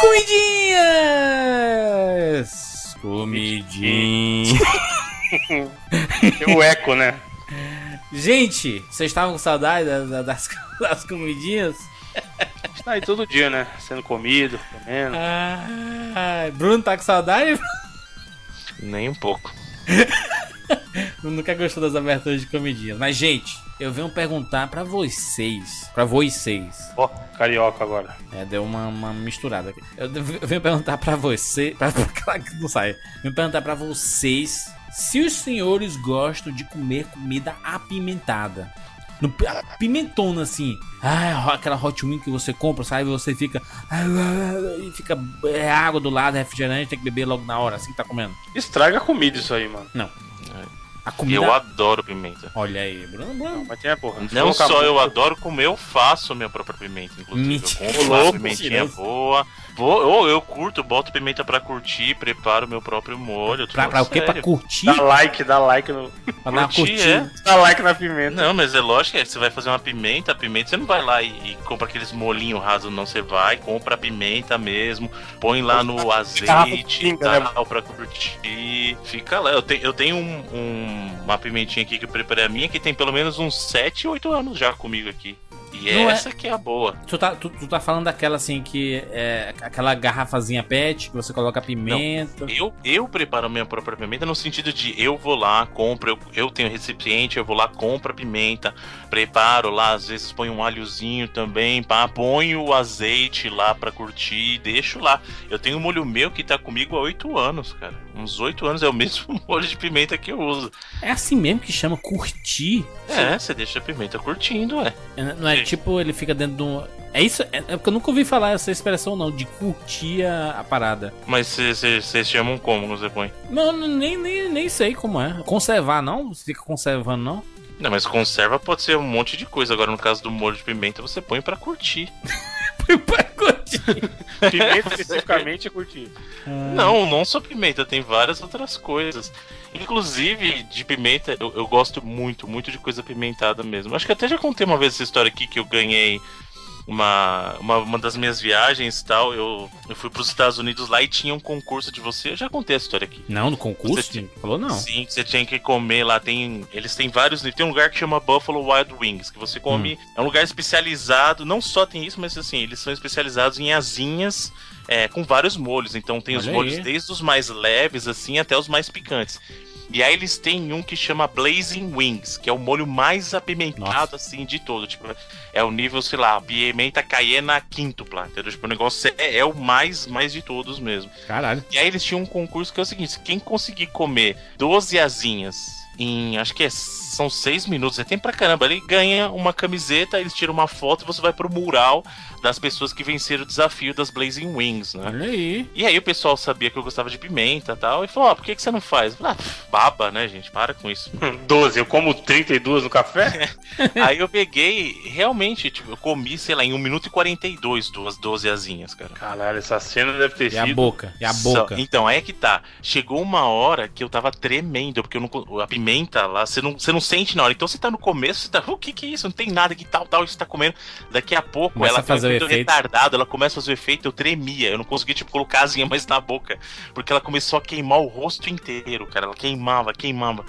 Comidinhas! Comidinhas! O eco, né? Gente, vocês estavam com saudade das, das, das comidinhas? Está aí todo dia, né? Sendo comido, comendo. Ah, Bruno tá com saudade? Nem um pouco. Bruno nunca gostou das aberturas de comidinhas. Mas, gente, eu venho perguntar pra vocês. Pra vocês. Ó, carioca agora. É, deu uma, uma misturada aqui. Eu, venho perguntar pra você. Pra, pra, não sai. Venho perguntar pra vocês se os senhores gostam de comer comida apimentada. No, pimentona assim. Ah, aquela hot wing que você compra, sabe? Você fica. E fica é, água do lado, refrigerante, tem que beber logo na hora, assim que tá comendo. Estraga a comida isso aí, mano. Não. A comida... Eu adoro pimenta. Olha aí, Bruno. Bruno. Não, mas tem a porra. Não só eu adoro comer, eu faço minha própria pimenta, inclusive. Mentira. Eu compro uma pimentinha boa. Vou, eu, eu curto, boto pimenta pra curtir, preparo meu próprio molho. Pra, pra o quê? Pra curtir? Dá like, dá like no. Pra dar curtida. É. Dá like na pimenta. Não, mas é lógico que você vai fazer uma pimenta, a pimenta, você não vai lá e, e compra aqueles molinhos rasos, não. Você vai, compra a pimenta mesmo, põe lá no azeite e tal, né? pra curtir. Fica lá. Eu, te, eu tenho um, um, uma pimentinha aqui que eu preparei a minha que tem pelo menos uns 7, 8 anos já comigo aqui. E não essa é... que é a boa. Tu tá, tu, tu, tá falando daquela assim que é aquela garrafazinha pet que você coloca pimenta. Não, eu, eu preparo minha própria pimenta no sentido de eu vou lá, compro, eu, eu tenho recipiente, eu vou lá, compro a pimenta, preparo lá, às vezes ponho um alhozinho também, pá, ponho o azeite lá pra curtir, deixo lá. Eu tenho um molho meu que tá comigo há oito anos, cara. Uns oito anos é o mesmo molho de pimenta que eu uso. É assim mesmo que chama curtir? É, você deixa a pimenta curtindo, é. Não é tipo, ele fica dentro de um. É isso? É, é porque eu nunca ouvi falar essa expressão, não, de curtir a, a parada. Mas vocês chamam como você põe? Não, nem, nem, nem sei como é. Conservar, não? Você fica conservando, não? Não, mas conserva pode ser um monte de coisa. Agora, no caso do molho de pimenta, você põe para curtir. põe pra curtir. pimenta especificamente é curtir. Ah. Não, não só pimenta, tem várias outras coisas. Inclusive, de pimenta, eu, eu gosto muito, muito de coisa pimentada mesmo. Acho que até já contei uma vez essa história aqui que eu ganhei uma, uma, uma das minhas viagens tal, eu, eu fui para os Estados Unidos lá e tinha um concurso de você. Eu já contei a história aqui. Não, no concurso? Você Falou não. Sim, você tinha que comer lá. Tem, eles têm vários. Tem um lugar que chama Buffalo Wild Wings, que você come. Hum. É um lugar especializado. Não só tem isso, mas assim, eles são especializados em asinhas. É, com vários molhos, então tem Olha os molhos aí. desde os mais leves assim até os mais picantes. E aí eles têm um que chama Blazing Wings, que é o molho mais apimentado, Nossa. assim, de todo. Tipo, é o nível, sei lá, pimenta caiena quíntupla, entendeu? Tipo, o negócio é, é, o mais, mais de todos mesmo. Caralho. E aí eles tinham um concurso que é o seguinte, quem conseguir comer 12 asinhas em, acho que é, são seis minutos, é tempo pra caramba. Ele ganha uma camiseta, eles tiram uma foto e você vai pro mural das pessoas que venceram o desafio das Blazing Wings, né? Olha aí. E aí o pessoal sabia que eu gostava de pimenta e tal, e falou, ó, oh, por que, que você não faz? Eu falei, ah, baba, né, gente? Para com isso. 12, eu como 32 no café? aí eu peguei, realmente, tipo, eu comi, sei lá, em 1 minuto e 42 duas 12 asinhas, cara. Caralho, essa cena deve ter e sido... E a boca, e a boca. Então, é que tá. Chegou uma hora que eu tava tremendo, porque eu não, a pimenta lá, você não, você não sente na hora. Então você tá no começo, você tá, o que que é isso? Não tem nada que tal, tal, você tá comendo. Daqui a pouco Começa ela a fazer efeito retardado, ela começa a fazer o efeito, eu tremia, eu não conseguia, tipo, colocar asinha mais na boca, porque ela começou a queimar o rosto inteiro, cara, ela queimava, queimava.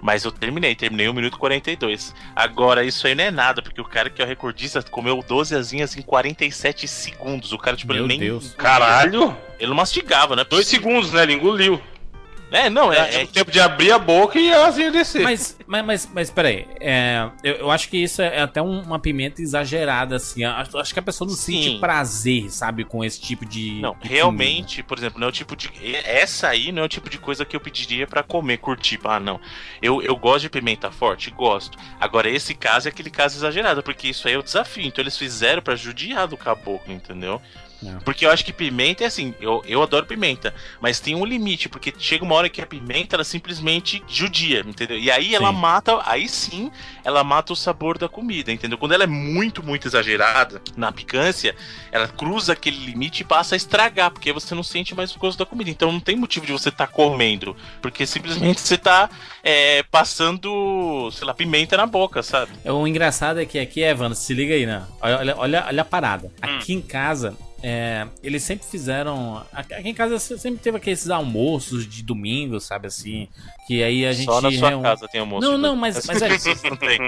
Mas eu terminei, terminei 1 minuto e 42. Agora, isso aí não é nada, porque o cara que é o recordista comeu 12 asinhas em 47 segundos. O cara, tipo, Meu ele nem. Deus. Caralho! Ele não mastigava, né? Dois segundos, né? Ele engoliu. É, não, é, é, é, tempo de abrir a boca e a asinha descer. Mas, mas, mas, mas peraí, é, eu, eu acho que isso é até uma pimenta exagerada, assim. Acho, acho que a pessoa não Sim. sente prazer, sabe, com esse tipo de. Não, de realmente, por exemplo, não é o tipo de. Essa aí não é o tipo de coisa que eu pediria para comer, curtir. Ah, não. Eu, eu gosto de pimenta forte, gosto. Agora, esse caso é aquele caso exagerado, porque isso aí é o desafio. Então eles fizeram para judiar do caboclo, entendeu? Não. Porque eu acho que pimenta é assim, eu, eu adoro pimenta, mas tem um limite, porque chega uma hora que a pimenta ela simplesmente judia, entendeu? E aí ela Sim. mata, aí sim, ela mata o sabor da comida, entendeu? Quando ela é muito, muito exagerada na picância, ela cruza aquele limite e passa a estragar, porque você não sente mais o gosto da comida. Então não tem motivo de você estar tá comendo, porque simplesmente você tá é, passando, sei lá, pimenta na boca, sabe? O engraçado é que aqui, Evandro, se liga aí, né? Olha, olha, olha, olha a parada. Aqui em casa, é, eles sempre fizeram. Aqui em casa sempre teve aqueles almoços de domingo, sabe assim? Que aí a gente. Só na sua reúne- casa tem almoço. Não, de não, mas- As mas é- não tem.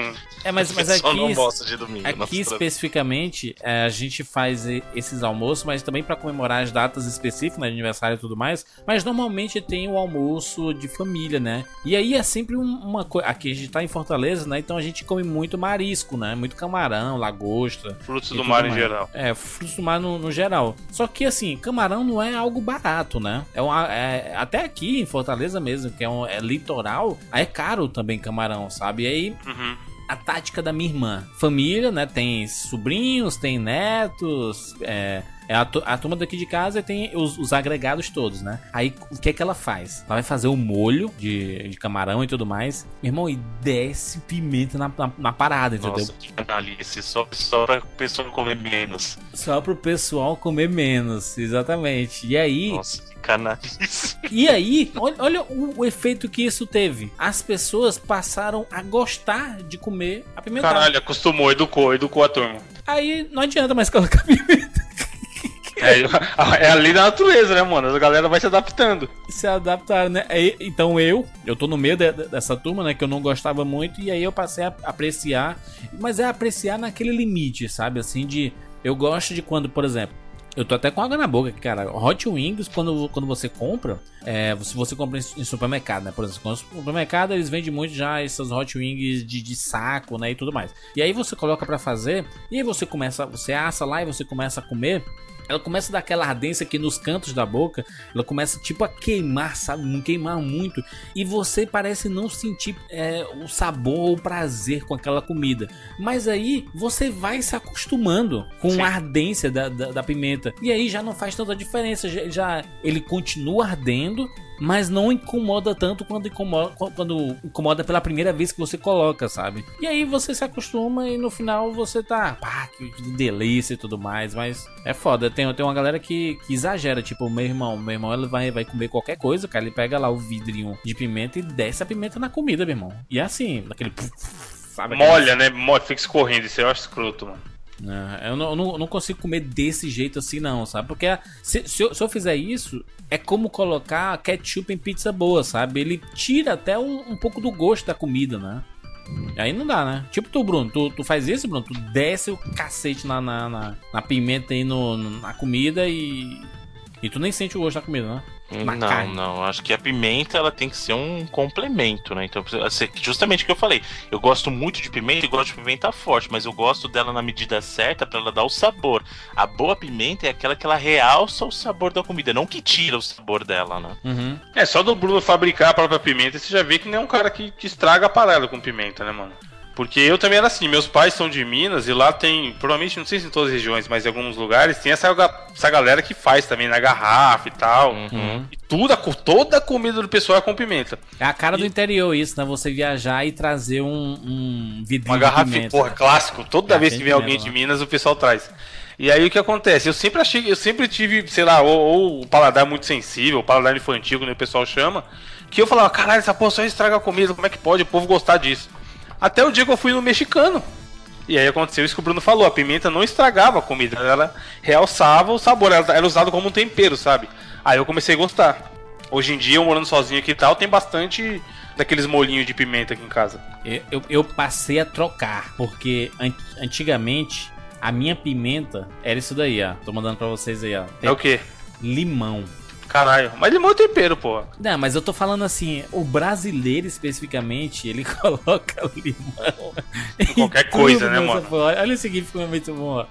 É, mas, mas Só aqui. não almoço de domingo. Aqui especificamente, é, a gente faz esses almoços, mas também para comemorar as datas específicas, né, aniversário e tudo mais. Mas normalmente tem o almoço de família, né? E aí é sempre um- uma coisa. Aqui a gente tá em Fortaleza, né? Então a gente come muito marisco, né? Muito camarão, lagosta. Frutos do mar em mais. geral. É, frutos do mar no, no geral. Só que assim, camarão não é algo barato, né? É, uma, é- até aqui em Fortaleza mesmo, que é, um, é litoral, é caro também camarão, sabe? E aí Uhum. a tática da minha irmã. Família, né? Tem sobrinhos, tem netos, é. É a, a turma daqui de casa tem os, os agregados todos, né? Aí o que é que ela faz? Ela vai fazer o molho de, de camarão e tudo mais. Meu irmão, e desce pimenta na, na, na parada, entendeu? Nossa, que análise. Só, só pra pessoa comer menos. Só pro pessoal comer menos, exatamente. E aí, Nossa, que canalice. E aí, olha, olha o, o efeito que isso teve. As pessoas passaram a gostar de comer apimentado. Caralho, acostumou, educou, educou a turma. Aí não adianta mais colocar pimenta. É, é a lei da natureza, né, mano? A galera vai se adaptando. Se adaptaram, né? Então eu, eu tô no meio de- de- dessa turma, né? Que eu não gostava muito. E aí eu passei a apreciar. Mas é apreciar naquele limite, sabe? Assim, de. Eu gosto de quando, por exemplo. Eu tô até com água na boca cara. Hot Wings, quando, quando você compra, é, se você compra em, supermercado, né? Por exemplo, no supermercado eles vendem muito já essas Hot Wings de, de saco, né? E tudo mais. E aí você coloca pra fazer, e aí você começa, você assa lá e você começa a comer. Ela começa a dar aquela ardência aqui nos cantos da boca. Ela começa tipo a queimar, sabe? Não queimar muito. E você parece não sentir é, o sabor ou o prazer com aquela comida. Mas aí você vai se acostumando com Sim. a ardência da, da, da pimenta. E aí já não faz tanta diferença. Já, já- ele continua ardendo, mas não incomoda tanto quando incomoda, quando incomoda pela primeira vez que você coloca, sabe? E aí você se acostuma e no final você tá, pá, que, delícia e tudo mais, mas é foda. Tem, tem uma galera que, que exagera, tipo, meu irmão, meu irmão ele vai, vai comer qualquer coisa, cara, ele pega lá o vidrinho de pimenta e desce a pimenta na comida, meu irmão. E é assim, naquele sabe? Molha, né? Molha, fica escorrendo. Isso eu acho escroto, mano. É, eu não, eu não, consigo comer desse jeito assim, não, sabe? Porque se, se, eu, se eu fizer isso, é como colocar ketchup em pizza boa, sabe? Ele tira até um, um pouco do gosto da comida, né? Aí não dá, né? Tipo tu, Bruno, tu, tu faz isso, Bruno? Tu desce o cacete na, na, na, na pimenta aí no- na comida e. E tu nem sente o gosto da comida, né? Não, carne. não. Acho que a pimenta ela tem que ser um complemento, né? Então, justamente o que eu falei. Eu gosto muito de pimenta e gosto de pimenta forte, mas eu gosto dela na medida certa pra ela dar o sabor. A boa pimenta é aquela que ela realça o sabor da comida, não que tira o sabor dela, né? Uhum. É, só do Bruno fabricar a própria pimenta, você já vê que não é um cara que, que estraga a parada com pimenta, né, mano? Porque eu também era assim, meus pais são de Minas e lá tem, provavelmente, não sei se em todas as regiões, mas em alguns lugares, tem essa, essa galera que faz também na garrafa e tal. Uhum. E tudo, toda a comida do pessoal é com pimenta. É a cara do interior isso, né? Você viajar e trazer um, um vidrinho Uma de garrafa, pimenta. porra, clássico. Toda É, vez que vem alguém de né? Minas, o pessoal traz. E aí o que acontece? Eu sempre achei, eu sempre tive, sei lá, ou, ou o paladar muito sensível, o paladar infantil, como o pessoal chama, que eu falava, caralho, essa porra só estraga a comida, como é que pode o povo gostar disso? Até o dia que eu fui no mexicano. E aí aconteceu isso que o Bruno falou, a pimenta não estragava a comida, ela realçava o sabor, ela era usada como um tempero, sabe? Aí eu comecei a gostar. Hoje em dia, eu morando sozinho aqui e tal, tem bastante daqueles molhinhos de pimenta aqui em casa. Eu, eu, eu passei a trocar, porque an- antigamente a minha pimenta era isso daí, ó. Tô mandando pra vocês aí, ó. É o quê? Limão. Caralho, mas limão é tempero, porra. Não, mas eu tô falando assim, o brasileiro especificamente, ele coloca limão Em qualquer coisa, né, mano? porra. Olha o ficou muito bom, ó.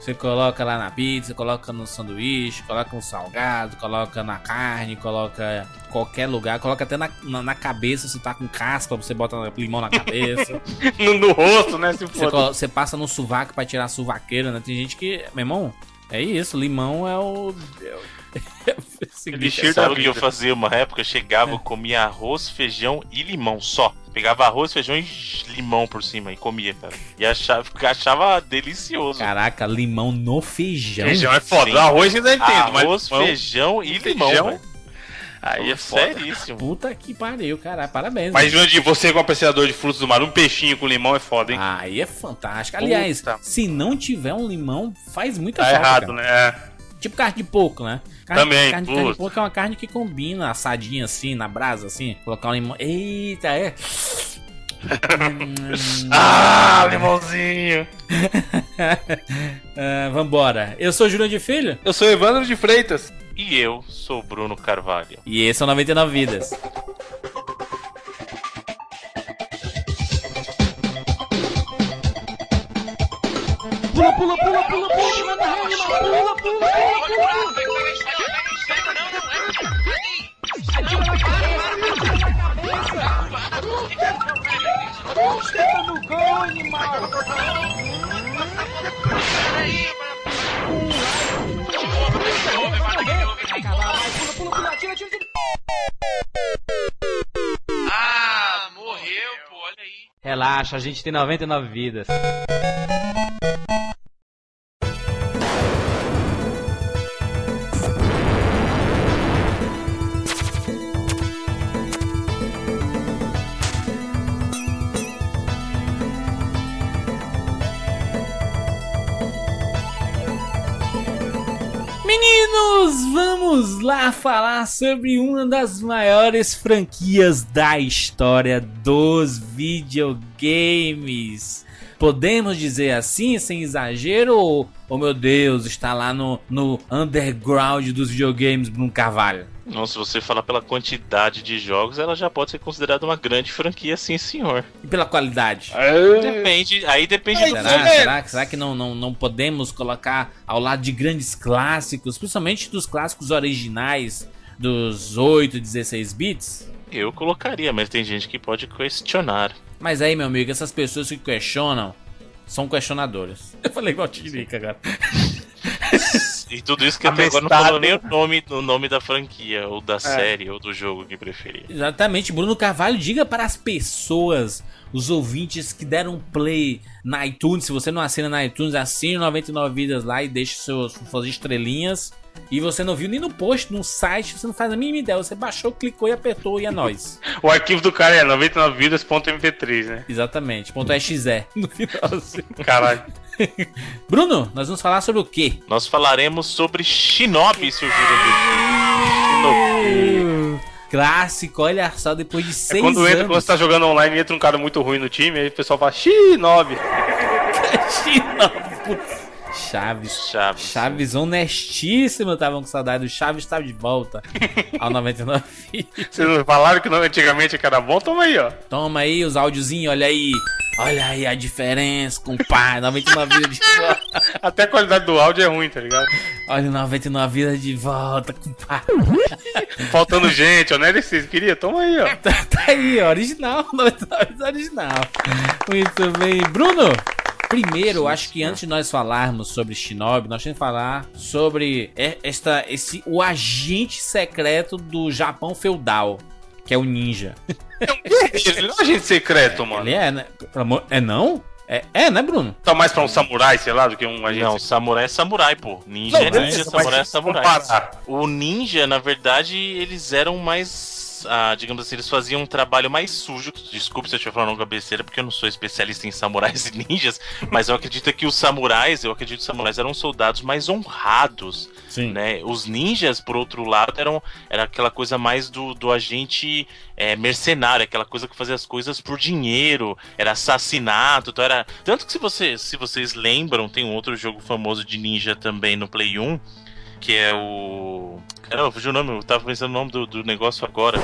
Você coloca lá na pizza, coloca no sanduíche, coloca no salgado, coloca na carne, coloca em qualquer lugar, coloca até na, na, na cabeça, se tá com caspa, você bota limão na cabeça. No, no rosto, né? Se Você, for. colo- você passa no sovaco pra tirar a sovaqueira, né? Tem gente que. Meu irmão, é isso, limão é o. É o... É o seguinte, Elixir da Sabe o que eu fazia uma época? Eu É. chegava, comia arroz, feijão e limão só. Pegava arroz, feijão e limão por cima e comia, cara. E achava, achava delicioso. Caraca, limão no feijão. Feijão é foda. Sim. Arroz ainda entendo, mas arroz, feijão e limão, feijão? Aí é Foda. seríssimo. Puta que pariu, caralho. Parabéns. Mas? Jurandir, você como apreciador de frutos do mar, um peixinho com limão é foda, hein? Aí é fantástico. Aliás, Puta. se não tiver um limão, faz muita tá falta. errado, cara. né? Tipo carne de porco, né? Carne, Também, carne, carne de porco é uma carne que combina, assadinha assim, na brasa, assim. Colocar um limão. Eita, é. Hum, Ah, limãozinho. ah, vambora. Eu sou o Júlio de Filho. Eu sou Evandro de Freitas. E eu sou Bruno Carvalho. E esse é o 99 Vidas. Ah, morreu, pô, olha aí. Relaxa, a gente tem 99 vidas. Vamos lá falar sobre uma das maiores franquias da história dos videogames. Podemos dizer assim, sem exagero, ou, oh meu Deus, está lá no, no underground dos videogames, Bruno Carvalho? Não, se você falar pela quantidade de jogos, ela já pode ser considerada uma grande franquia, sim, senhor. E pela qualidade? Depende, aí depende do Será, ou será, será que não, não, não podemos colocar ao lado de grandes clássicos, principalmente dos clássicos originais dos 8, 16 bits? Eu colocaria, mas tem gente que pode questionar. Mas aí, meu amigo, essas pessoas que questionam são questionadoras. Eu falei igual Tirica agora. E tudo isso que até agora não falou nem o nome, o nome da franquia, ou da série, ou do jogo que preferia. Exatamente, Bruno Carvalho, diga para as pessoas, os ouvintes que deram play na iTunes, se você não assina na iTunes, assine o 99 Vidas lá e deixe seus, suas estrelinhas. E você não viu nem no post, no site, você não faz a mínima ideia. Você baixou, clicou e apertou e é nóis. O arquivo do cara é 99vidas.mp3, né? Exatamente, ponto .exe no final. assim. Caralho. Bruno, nós vamos falar sobre o quê? Nós falaremos sobre Shinobi, seu Shinobi. Clássico, olha só, depois de É seis quando, entra, anos. quando você tá jogando online e entra um cara muito ruim no time, aí o pessoal fala X9. Putz, Chaves. Chaves. Chaves honestíssimo, estavam com saudade. O Chaves estava de volta ao 99. Vocês não falaram que antigamente era bom? Toma aí, ó. Toma aí os áudiozinhos, olha aí. Olha aí a diferença, compadre. 99 vidas de volta. Até a qualidade do áudio é ruim, tá ligado? Olha, 99 vidas de volta, compadre. Faltando gente, ó. Não era vocês queriam? Toma aí, ó. Tá, tá aí, ó, original. 99 vidas original. Muito bem. Bruno, primeiro, acho que antes de nós falarmos sobre Shinobi, nós temos que falar sobre esta, esse, o agente secreto do Japão feudal, que é o ninja. Ele não é agente secreto, mano. Ele é, né? É não? É, é, né, Bruno? Tá mais pra um samurai, sei lá, do que um agente Não, samurai é samurai, pô. Ninja é beleza, ninja, samurai é samurai. O ninja, na verdade, eles eram mais. Ah, digamos assim, eles faziam um trabalho mais sujo. Desculpe se eu estiver falando alguma besteira, porque eu não sou especialista em samurais e ninjas. Mas eu acredito que os samurais, eu acredito que os samurais eram soldados mais honrados. Sim. né? Os ninjas, por outro lado, eram era aquela coisa mais do, do agente é, mercenário, aquela coisa que fazia as coisas por dinheiro, era assassinato, então era tanto que se você se vocês lembram, tem um outro jogo famoso de ninja também no Play 1, que é o Caramba, fugiu o nome, eu tava pensando no nome do, do negócio agora.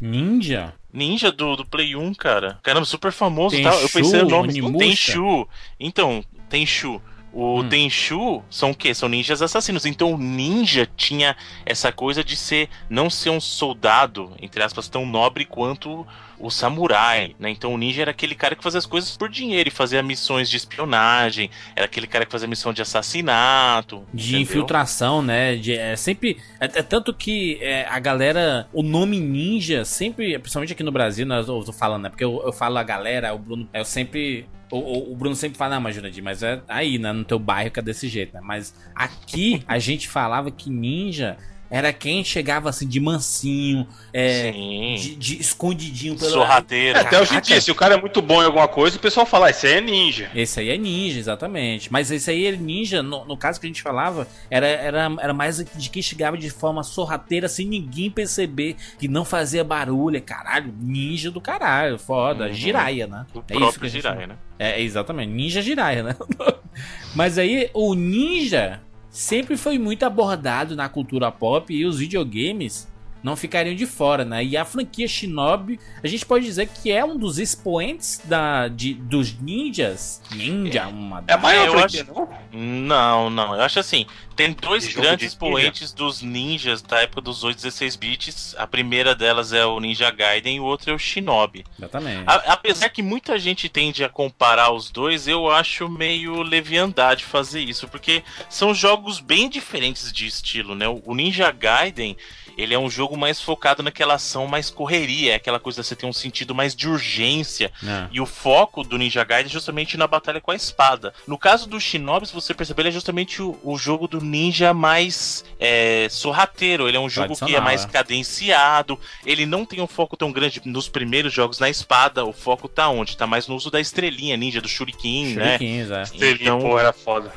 Ninja? Ninja do, do Play 1, cara. Caramba, super famoso, Tenchu, tá? Eu pensei no nome. Onimusha? Tenchu. Então, Tenchu. O Hum. Tenchu são o quê? São ninjas assassinos. Então o ninja tinha essa coisa de ser não ser um soldado, entre aspas, tão nobre quanto o samurai, né? Então o ninja era aquele cara que fazia as coisas por dinheiro e fazia missões de espionagem, era aquele cara que fazia missão de assassinato, De entendeu? infiltração, né? De, é sempre. É, é tanto que é, a galera. O nome ninja sempre. Principalmente aqui no Brasil, nós eu tô falando, né? Porque eu, eu falo a galera, o Bruno. Eu sempre. O, o- o Bruno sempre fala, não, mas Jurandir, mas é aí, né? No teu bairro que é desse jeito, né? Mas aqui a gente falava que ninja era quem chegava assim de mansinho, é, Sim. de, de escondidinho pelo Sorrateiro. É, até hoje em dia, se o cara é muito bom em alguma coisa, o pessoal fala, ah, esse aí é ninja. Esse aí é ninja, exatamente. Mas esse aí é ninja, no, no caso que a gente falava, era, era, era mais de quem chegava de forma sorrateira, sem ninguém perceber que não fazia barulho. É, Caralho, ninja do caralho, foda. Uhum. Jiraiya, né? O É isso que a gente Jiraiya, né? É, exatamente. Ninja Jiraiya, né? Mas aí, o ninja sempre foi muito abordado na cultura pop e os videogames não ficariam de fora, né? E a franquia Shinobi, a gente pode dizer que é um dos expoentes da, de, dos ninjas. Ninja, uma É a maior É, eu franquia, acho- não? Não, não. Eu acho assim, tem dois jogo grandes de expoentes dos ninjas da época dos 8 16 bits. A primeira delas é o Ninja Gaiden e o outro é o Shinobi. Exatamente. A- apesar que muita gente tende a comparar os dois, eu acho meio leviandade fazer isso, porque são jogos bem diferentes de estilo, né? O Ninja Gaiden, ele é um jogo mais focado naquela ação mais correria, é aquela coisa de você ter um sentido mais de urgência. É. E o foco do Ninja Gaiden é justamente na batalha com a espada. No caso do Shinobi, se você perceber, ele é justamente o, o jogo do ninja mais é, sorrateiro. Ele é um jogo que é mais é. cadenciado. Ele não tem um foco tão grande nos primeiros jogos na espada. O foco tá onde? Tá mais no uso da estrelinha ninja, do Shuriken, né? Shurikens, é. Então... Pô, era foda.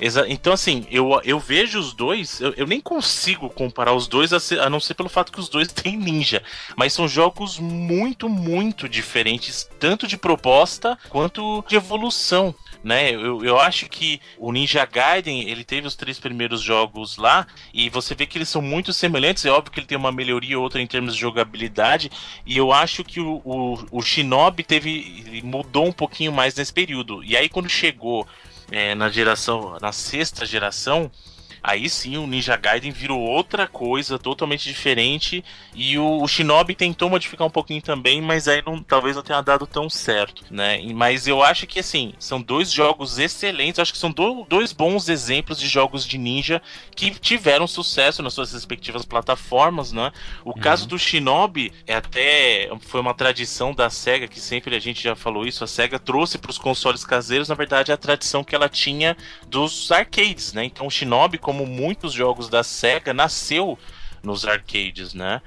Exa- então, assim, eu, eu vejo os dois, eu, eu nem consigo comparar os dois, a, ser- a não ser pelo fato que os dois têm ninja. Mas são jogos muito, muito diferentes, tanto de proposta quanto de evolução. Né? Eu, eu acho que o Ninja Gaiden ele teve os três primeiros jogos lá e você vê que eles são muito semelhantes. É óbvio que ele tem uma melhoria ou outra em termos de jogabilidade. E eu acho que o, o, o Shinobi teve mudou um pouquinho mais nesse período. E aí quando chegou é, na geração, na sexta geração, aí sim o Ninja Gaiden virou outra coisa totalmente diferente e o, o Shinobi tentou modificar um pouquinho também, mas aí não, talvez não tenha dado tão certo, né? Mas eu acho que assim são dois jogos excelentes, acho que são do- dois bons exemplos de jogos de ninja que tiveram sucesso nas suas respectivas plataformas, né? O caso do Shinobi é até foi uma tradição da Sega que sempre a gente já falou isso, a Sega trouxe para os consoles caseiros, na verdade, a tradição que ela tinha dos arcades, né? Então o Shinobi, como muitos jogos da Sega, nasceu nos arcades, né?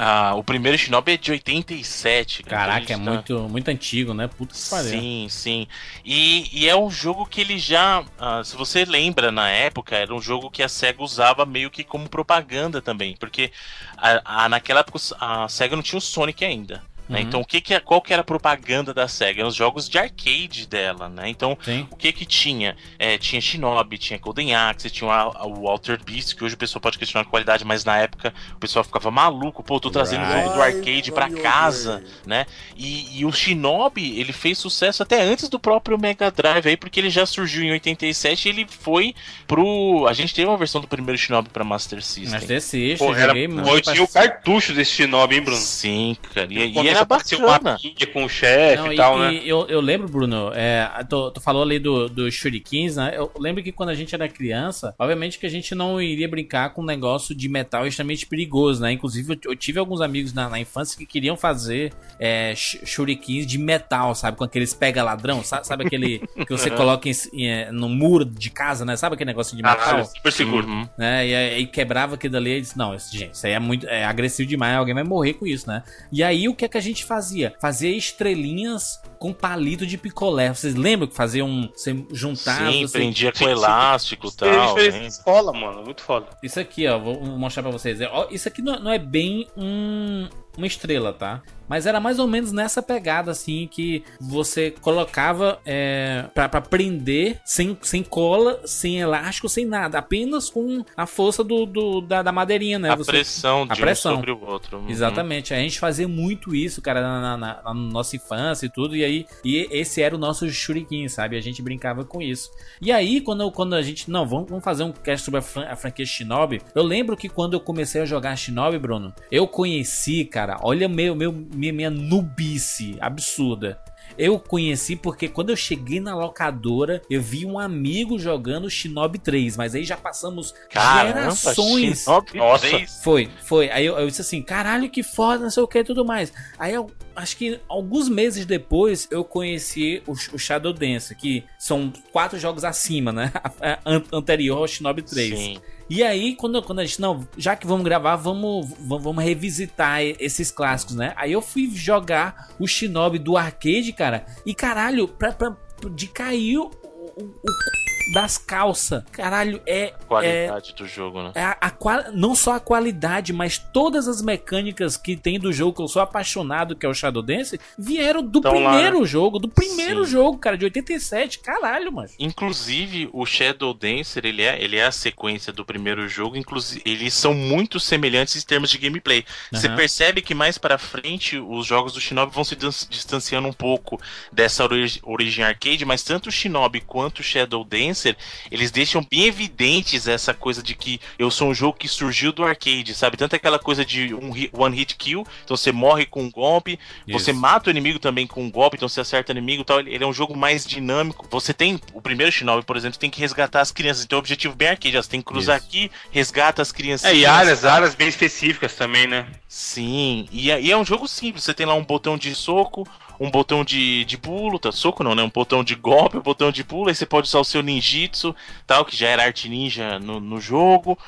Ah, o primeiro Shinobi é de 87. cara. Caraca, é Então, gente tá- muito, muito antigo, né? Puta que pariu. Sim, sim. E, e é um jogo que ele já. ah, se você lembra na época, era um jogo que a SEGA usava meio que como propaganda também. Porque a, a- naquela época a SEGA não tinha o Sonic ainda. Né? Uhum. Então, o que que é, qual que era a propaganda da SEGA? Eram os jogos de arcade dela, né? Então, Sim. o que que tinha? É, tinha Shinobi, tinha Golden Axe, tinha o, o Altered Beast, que hoje o pessoal pode questionar a qualidade, mas na época o pessoal ficava maluco, pô, tô trazendo o Right. jogo do arcade pra casa, né? E, e o Shinobi, ele fez sucesso até antes do próprio Mega Drive aí, porque ele já surgiu em 87 e ele foi pro... A gente teve uma versão do primeiro Shinobi pra Master System. Mas desse Pô, eu era, eu tinha o cartucho desse Shinobi, hein, Bruno? Sim, cara. E, e Quando era apareceu bacana. uma com o chefe Não, e tal, e- né? e eu, eu lembro, Bruno, é, tu, tu falou ali do, do Shurikens, né? Eu lembro que quando a gente era criança, obviamente que a gente não iria brincar com um negócio de metal extremamente perigoso, né? Inclusive, eu, eu tive alguns amigos na, na infância que queriam fazer é, Shurikens de metal, sabe? Com aqueles pega-ladrão, sabe, sabe aquele que você coloca em, em, é, no muro de casa, né? Sabe aquele negócio de metal? Caralho, super seguro. Uhum. né? E aí quebrava aquilo ali e disse, não, isso, gente, isso aí é muito é agressivo demais, alguém vai morrer com isso, né? E aí o que é que a gente fazia? Fazia estrelinhas com palito de picolé. Vocês lembram que fazia um. Você juntava. Sim, você- prendia com elástico e tal. fez né? escola, mano. Muito foda. Isso aqui, ó, vou mostrar pra vocês. Ó, isso aqui não, não é bem um, uma estrela, tá? Mas era mais ou menos nessa pegada, assim, que você colocava é, pra, pra prender sem, sem cola, sem elástico, sem nada. Apenas com a força do, do- da, da madeirinha, né? A Você- pressão de a pressão. um sobre o outro. Uhum. Exatamente, a gente fazia muito isso, cara, na, na- na- na nossa infância e tudo, e aí e esse era o nosso shuriken, sabe? A gente brincava com isso. E aí, quando, quando a gente, não, vamos, vamos fazer um cast sobre a, fran- a franquia Shinobi, eu lembro que quando eu comecei a jogar Shinobi, Bruno, eu conheci, cara, olha meu, meu, minha, minha nubice absurda. Eu conheci porque quando eu cheguei na locadora, eu vi um amigo jogando Shinobi 3, mas aí já passamos Caramba, gerações. Shinobi Nossa. 3. Foi, foi. Aí eu, eu disse assim, caralho, que foda, não sei o que e tudo mais. Aí eu acho que alguns meses depois eu conheci o, o Shadow Dance, que são quatro jogos acima, né? An- anterior ao Shinobi 3. Sim. E aí, quando, quando a gente, não, já que vamos gravar, vamos, vamos, revisitar esses clássicos, né? Aí eu fui jogar o Shinobi do arcade, cara, e caralho, pra, pra, de cair o, o, das calças. Caralho, é. Qualidade é, do jogo, né? É a, a, não só a qualidade, mas todas as mecânicas que tem do jogo, que eu sou apaixonado, que é o Shadow Dance, vieram do então, primeiro lá, jogo, do primeiro sim. jogo, cara, de 87. Caralho, mano. Inclusive, o Shadow Dancer, ele é, ele é a sequência do primeiro jogo, inclusive, eles são muito semelhantes em termos de gameplay. Uhum. Você percebe que mais para frente os jogos do Shinobi vão se distanciando um pouco dessa origem arcade, mas tanto o Shinobi quanto o Shadow Dance eles deixam bem evidentes essa coisa de que eu sou um jogo que surgiu do arcade, sabe? Tanto aquela coisa de um hit, one hit kill, então você morre com um golpe, Isso. você mata o inimigo também com um golpe, então você acerta o inimigo e tal. Ele é um jogo mais dinâmico. Você tem, o primeiro Shinobi, por exemplo, tem que resgatar as crianças, então o objetivo bem arcade, você tem que cruzar Isso. aqui, resgata as crianças. É, e áreas, áreas bem específicas também, né? Sim, e é, e é um jogo simples, você tem lá um botão de soco, um botão de, de pulo, tá? Soco não, né? Um botão de golpe, um botão de pulo, aí você pode usar o seu ninjitsu, tal, que já era arte ninja no, no jogo.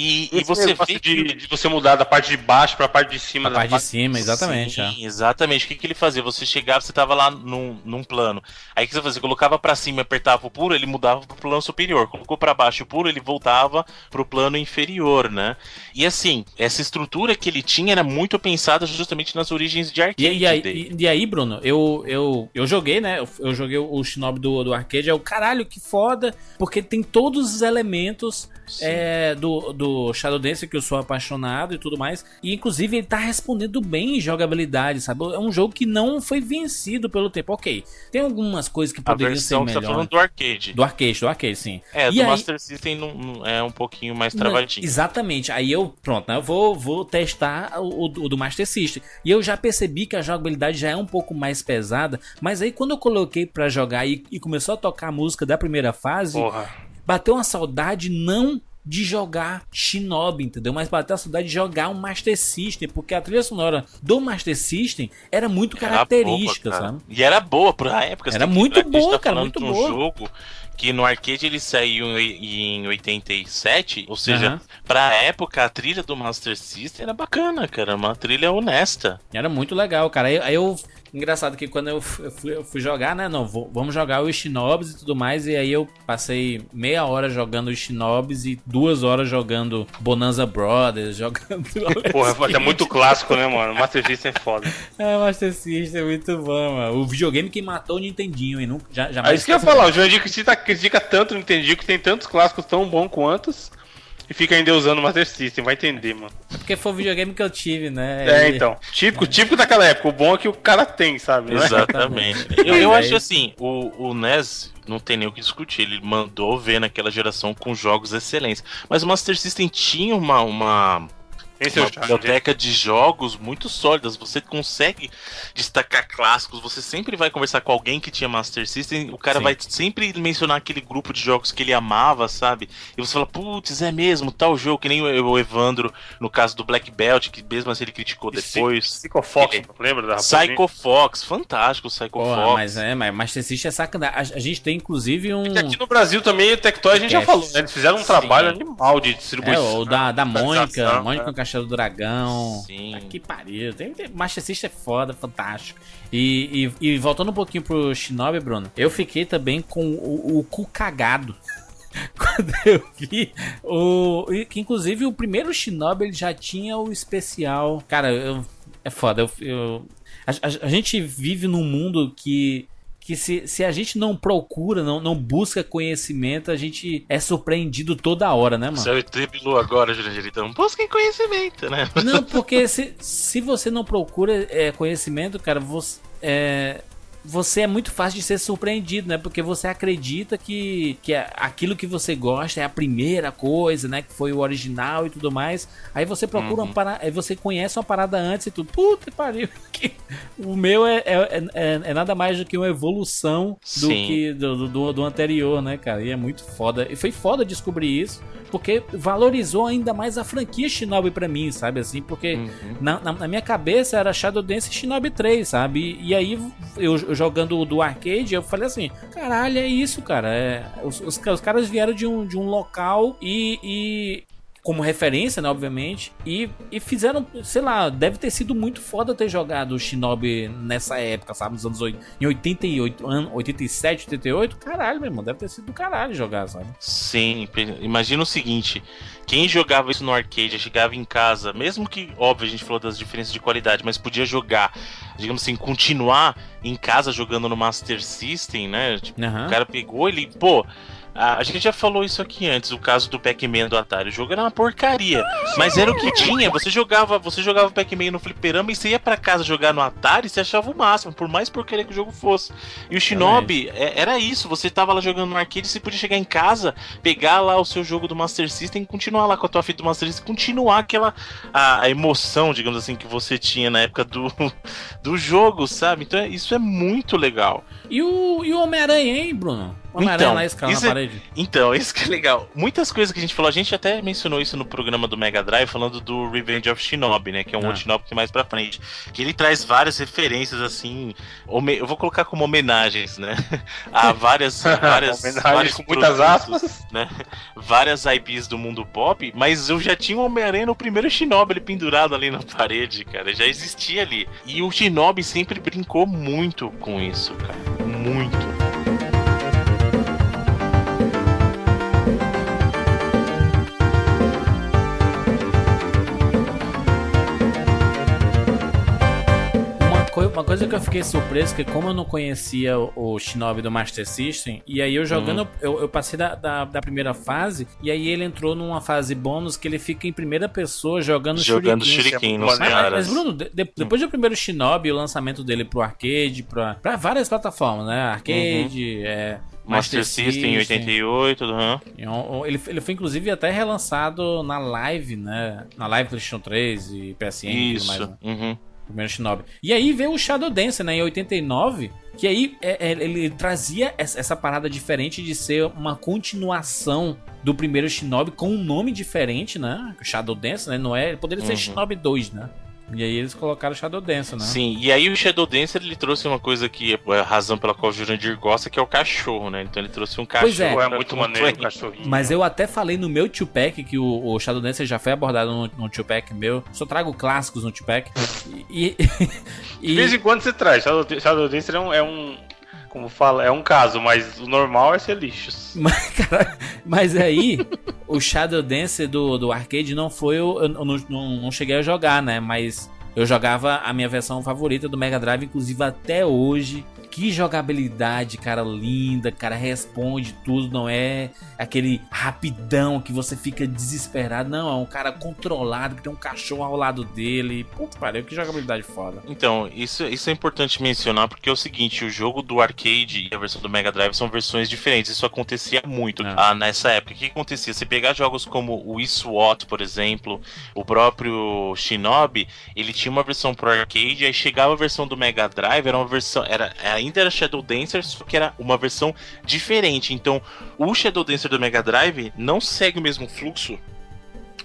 E, e você vê de, de, você mudar da parte de baixo para a parte de cima. A parte de cima, exatamente. Sim, é. exatamente. O que, que ele fazia? Você chegava, você tava lá num, num plano. Aí o que você fazia? Você colocava para cima e apertava o puro, ele mudava pro plano superior. Colocou para baixo o puro, ele voltava pro plano inferior, né? E assim, essa estrutura que ele tinha era muito pensada justamente nas origens de arcade. E, e, aí, e, e aí, Bruno, eu, eu, eu joguei, né? Eu, eu joguei o Shinobi do, do arcade. É o caralho, que foda, porque tem todos os elementos é, do, do Shadow Dance, que eu sou apaixonado e tudo mais. E inclusive ele tá respondendo bem em jogabilidade, sabe? É um jogo que não foi vencido pelo tempo. Ok, tem algumas coisas que poderiam ser melhor. Você tá falando do arcade. Do arcade, do arcade, sim. É, e do aí... Master System não é um pouquinho mais travadinho. exatamente. Aí eu, pronto, né? Eu vou, vou testar o, o, do Master System. E eu já percebi que a jogabilidade já é um pouco mais pesada. Mas aí quando eu coloquei para jogar e, e, começou a tocar a música da primeira fase. Porra bateu uma saudade não de jogar Shinobi, entendeu? Mas bateu a saudade de jogar um Master System, porque a trilha sonora do Master System era muito era característica, boa, sabe? E era boa pra época. Era muito boa, tá cara, muito boa. Um jogo que no arcade ele saiu em 87, ou seja, uhum. pra época a trilha do Master System era bacana, cara, uma trilha honesta. Era muito legal, cara. Aí eu Engraçado que quando eu fui, eu fui jogar, né? Não, vou, vamos jogar os Shinobis e tudo mais. E aí eu passei meia hora jogando os Shinobis e duas horas jogando Bonanza Brothers, jogando. Porra, é muito clássico, né, mano? Master System é foda. É, Master System é muito bom, mano. O videogame que matou o Nintendinho, e não, já, jamais. É isso que eu ia falar, o Jurandir critica, critica tanto o Nintendinho que tem tantos clássicos tão bons quantos e fica ainda usando o Master System, vai entender, mano. É porque foi o videogame que eu tive, né? É, então. Típico, típico daquela época. O bom é que o cara tem, sabe? É? Exatamente. eu, eu acho assim, o, o NES não tem nem o que discutir. Ele mandou ver naquela geração com jogos excelentes. Mas o Master System tinha uma, uma esse uma biblioteca de jogos muito sólidas. Você consegue destacar clássicos. Você sempre vai conversar com alguém que tinha Master System. O cara Sim. vai sempre mencionar aquele grupo de jogos que ele amava, sabe? E você fala, putz, é mesmo, tal jogo, que nem o Evandro, no caso do Black Belt, que mesmo assim ele criticou depois. Psycho Fox, ele... lembra da Psycho Fox, fantástico Psycho Pô, Fox. Mas é, mas Master System é sacanagem. A, a gente tem inclusive um. É aqui no Brasil também o Tectoy a gente já falou, né? Eles fizeram um Sim. trabalho animal de distribuição. É, o da, da Mônica, Mônica com Caixa do Dragão. Sim. Ah, que pariu. Tem, tem, Master System é foda, fantástico. E, e, e, voltando um pouquinho pro Shinobi, Bruno, eu fiquei também com o, o cu cagado. Quando eu vi o. Que inclusive o primeiro Shinobi ele já tinha o especial. Cara, eu, é foda. Eu, eu a, a, a gente vive num mundo que que se, se a gente não procura, não, não busca conhecimento, a gente é surpreendido toda hora, né, mano? Você triplo agora, Jurandir, então busquem conhecimento, né? Não, porque se, se você não procura é, conhecimento, cara, você, é, você é muito fácil de ser surpreendido, né? Porque você acredita que, que é aquilo que você gosta é a primeira coisa, né? Que foi o original e tudo mais. Aí você procura uhum. uma parada, aí você conhece uma parada antes e tudo. Puta que pariu. o meu é, é, é, é, nada mais do que uma evolução do Sim. que do, do, do, anterior, né, cara? E é muito foda. E foi foda descobrir isso, porque valorizou ainda mais a franquia Shinobi pra mim, sabe? Assim, porque uhum. na, na, na, minha cabeça era Shadow Dance e Shinobi 3, sabe? E, e aí eu jogando do arcade, eu falei assim: caralho, é isso, cara. É, os, os, os caras vieram de um, de um local e, e como referência, né, obviamente. E, e fizeram, sei lá, deve ter sido muito foda ter jogado o Shinobi nessa época, sabe? Nos anos 8, em 88, ano, 87, 88. Caralho, meu irmão, deve ter sido do caralho jogar, sabe? Sim, imagina o seguinte: quem jogava isso no arcade, chegava em casa, mesmo que, óbvio, a gente falou das diferenças de qualidade, mas podia jogar, digamos assim, continuar em casa jogando no Master System, né? Tipo, uhum. O cara pegou, ele, pô. A, gente já falou isso aqui antes, o caso do Pac-Man do Atari. O jogo era uma porcaria. Mas era o que tinha. Você jogava, você jogava Pac-Man no fliperama e você ia para casa jogar no Atari, você achava o máximo, por mais porcaria que o jogo fosse. E o Shinobi é, era isso. Você tava lá jogando no arcade, você podia chegar em casa, pegar lá o seu jogo do Master System, continuar lá com a tua fita do Master System, continuar aquela a, a emoção, digamos assim, que você tinha na época do, do jogo, sabe? Então isso é muito legal. E o, e o Homem-Aranha, hein, Bruno? Homem-Aranha então, escala na é- parede. Então, isso que é legal. Muitas coisas que a gente falou, a gente até mencionou isso no programa do Mega Drive, falando do Revenge of Shinobi, né? Que é um ah. outro Shinobi que mais pra frente. Que ele traz várias referências, assim. Eu vou colocar como homenagens, né? A várias. várias homenagens com muitas aspas. Né? Várias IPs do mundo pop, mas eu já tinha o Homem-Aranha no primeiro Shinobi, pendurado ali na parede, cara. Já existia ali. E o Shinobi sempre brincou muito com isso, cara. Muito. Uma coisa que eu fiquei surpreso, que como eu não conhecia o, Shinobi do Master System, e aí eu jogando, uhum. eu, eu, passei da, da, da, primeira fase, e aí ele entrou numa fase bônus que ele fica em primeira pessoa jogando Jogando Shuriken nos mas. Mas, Bruno, de, depois do primeiro Shinobi, o lançamento dele pro arcade, pra, pra várias plataformas, né? Arcade, uhum. é... Master, Master System em 88, uhum. ele, ele foi inclusive até relançado na live, né? Na live PlayStation 3 e PSN Isso. e tudo mais. Né? Uhum. Primeiro Shinobi. E aí veio o Shadow Dancer, né, em 89, que aí é, é, ele trazia essa, parada diferente de ser uma continuação do primeiro Shinobi com um nome diferente, né? Shadow Dancer, né? Não é, poderia ser uhum. Shinobi 2, né? E aí eles colocaram Shadow Dancer, né? Sim, e aí o Shadow Dancer ele trouxe uma coisa que é a razão pela qual o Jurandir gosta, que é o cachorro, né? Então ele trouxe um cachorro. Pois é, é muito maneiro o cachorrinho. Mas eu até falei no meu Tupac que o, o Shadow Dancer já foi abordado no, no Tupac meu. Só trago clássicos no Tupac. E, e, De vez em quando você traz. Shadow, Shadow Dancer é um, é um como fala, é um caso, mas o normal é ser lixos. Mas, cara, mas aí, o Shadow Dancer do, do arcade não foi. Eu, eu não, não, não, cheguei a jogar, né? Mas eu jogava a minha versão favorita do Mega Drive, inclusive até hoje. Que jogabilidade, cara, linda, cara, responde tudo, não é aquele rapidão que você fica desesperado, não, é um cara controlado que tem um cachorro ao lado dele. Puta pariu, que jogabilidade foda. Então, isso, isso é importante mencionar porque é o seguinte, o jogo do arcade e a versão do Mega Drive são versões diferentes, isso acontecia muito é. ah, nessa época. O que acontecia? Você pegar jogos como o SWAT, por exemplo, o próprio Shinobi, ele tinha uma versão pro arcade, aí chegava a versão do Mega Drive, era uma versão, era ainda era Shadow Dancer, só que era uma versão diferente. Então, o Shadow Dancer do Mega Drive não segue o mesmo fluxo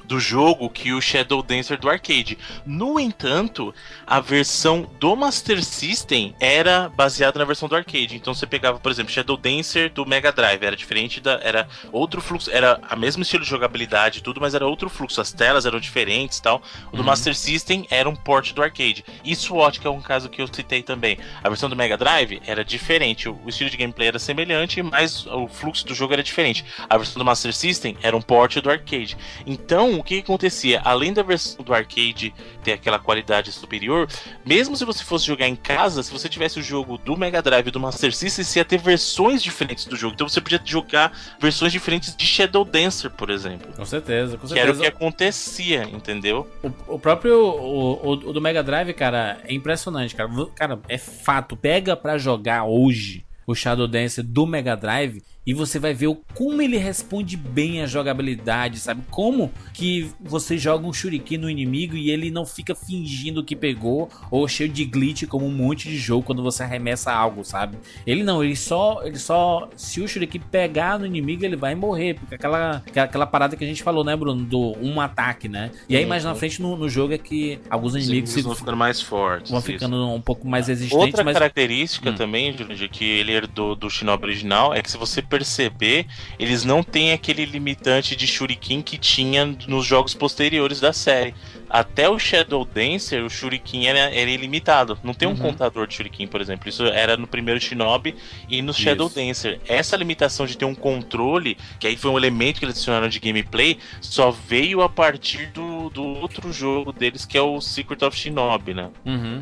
do jogo que o Shadow Dancer do arcade. No entanto, a versão do Master System era baseada na versão do arcade. Então você pegava, por exemplo, Shadow Dancer do Mega Drive, era diferente da era outro fluxo, era a mesmo estilo de jogabilidade tudo, mas era outro fluxo, as telas eram diferentes, tal. O do uhum. Master System era um port do arcade. E SWAT, que é um caso que eu citei também. A versão do Mega Drive era diferente, o estilo de gameplay era semelhante, mas o fluxo do jogo era diferente. A versão do Master System era um port do arcade. Então, o que acontecia? Além da versão do arcade ter aquela qualidade superior, mesmo se você fosse jogar em casa, se você tivesse o jogo do Mega Drive e do Master System, você ia ter versões diferentes do jogo. Então você podia jogar versões diferentes de Shadow Dancer, por exemplo. Com certeza, com certeza. Que era o que acontecia, entendeu? O, o próprio o, o, o do Mega Drive, cara, é impressionante, cara. Cara, é fato. Pega pra jogar hoje o Shadow Dancer do Mega Drive e você vai ver o, como ele responde bem a jogabilidade, sabe? Como que você joga um shuriken no inimigo e ele não fica fingindo que pegou ou cheio de glitch como um monte de jogo quando você arremessa algo, sabe? Ele não, ele só, ele só se o shuriken pegar no inimigo ele vai morrer, porque aquela aquela parada que a gente falou, né, Bruno, do um ataque, né? E aí mais na frente no, no jogo é que alguns inimigos, Os vão ficando mais fortes. vão isso. ficando um pouco mais resistentes, Outra mas característica Hum. também, Jurandir, que ele herdou do Shinobi original é que se você perceber, eles não têm aquele limitante de Shuriken que tinha nos jogos posteriores da série. Até o Shadow Dancer, o Shuriken era, era ilimitado. Não tem um Uhum. contador de Shuriken, por exemplo. Isso era no primeiro Shinobi e no Shadow Isso. Dancer. Essa limitação de ter um controle, que aí foi um elemento que eles adicionaram de gameplay, só veio a partir do, do outro jogo deles, que é o Secret of Shinobi, né? Uhum.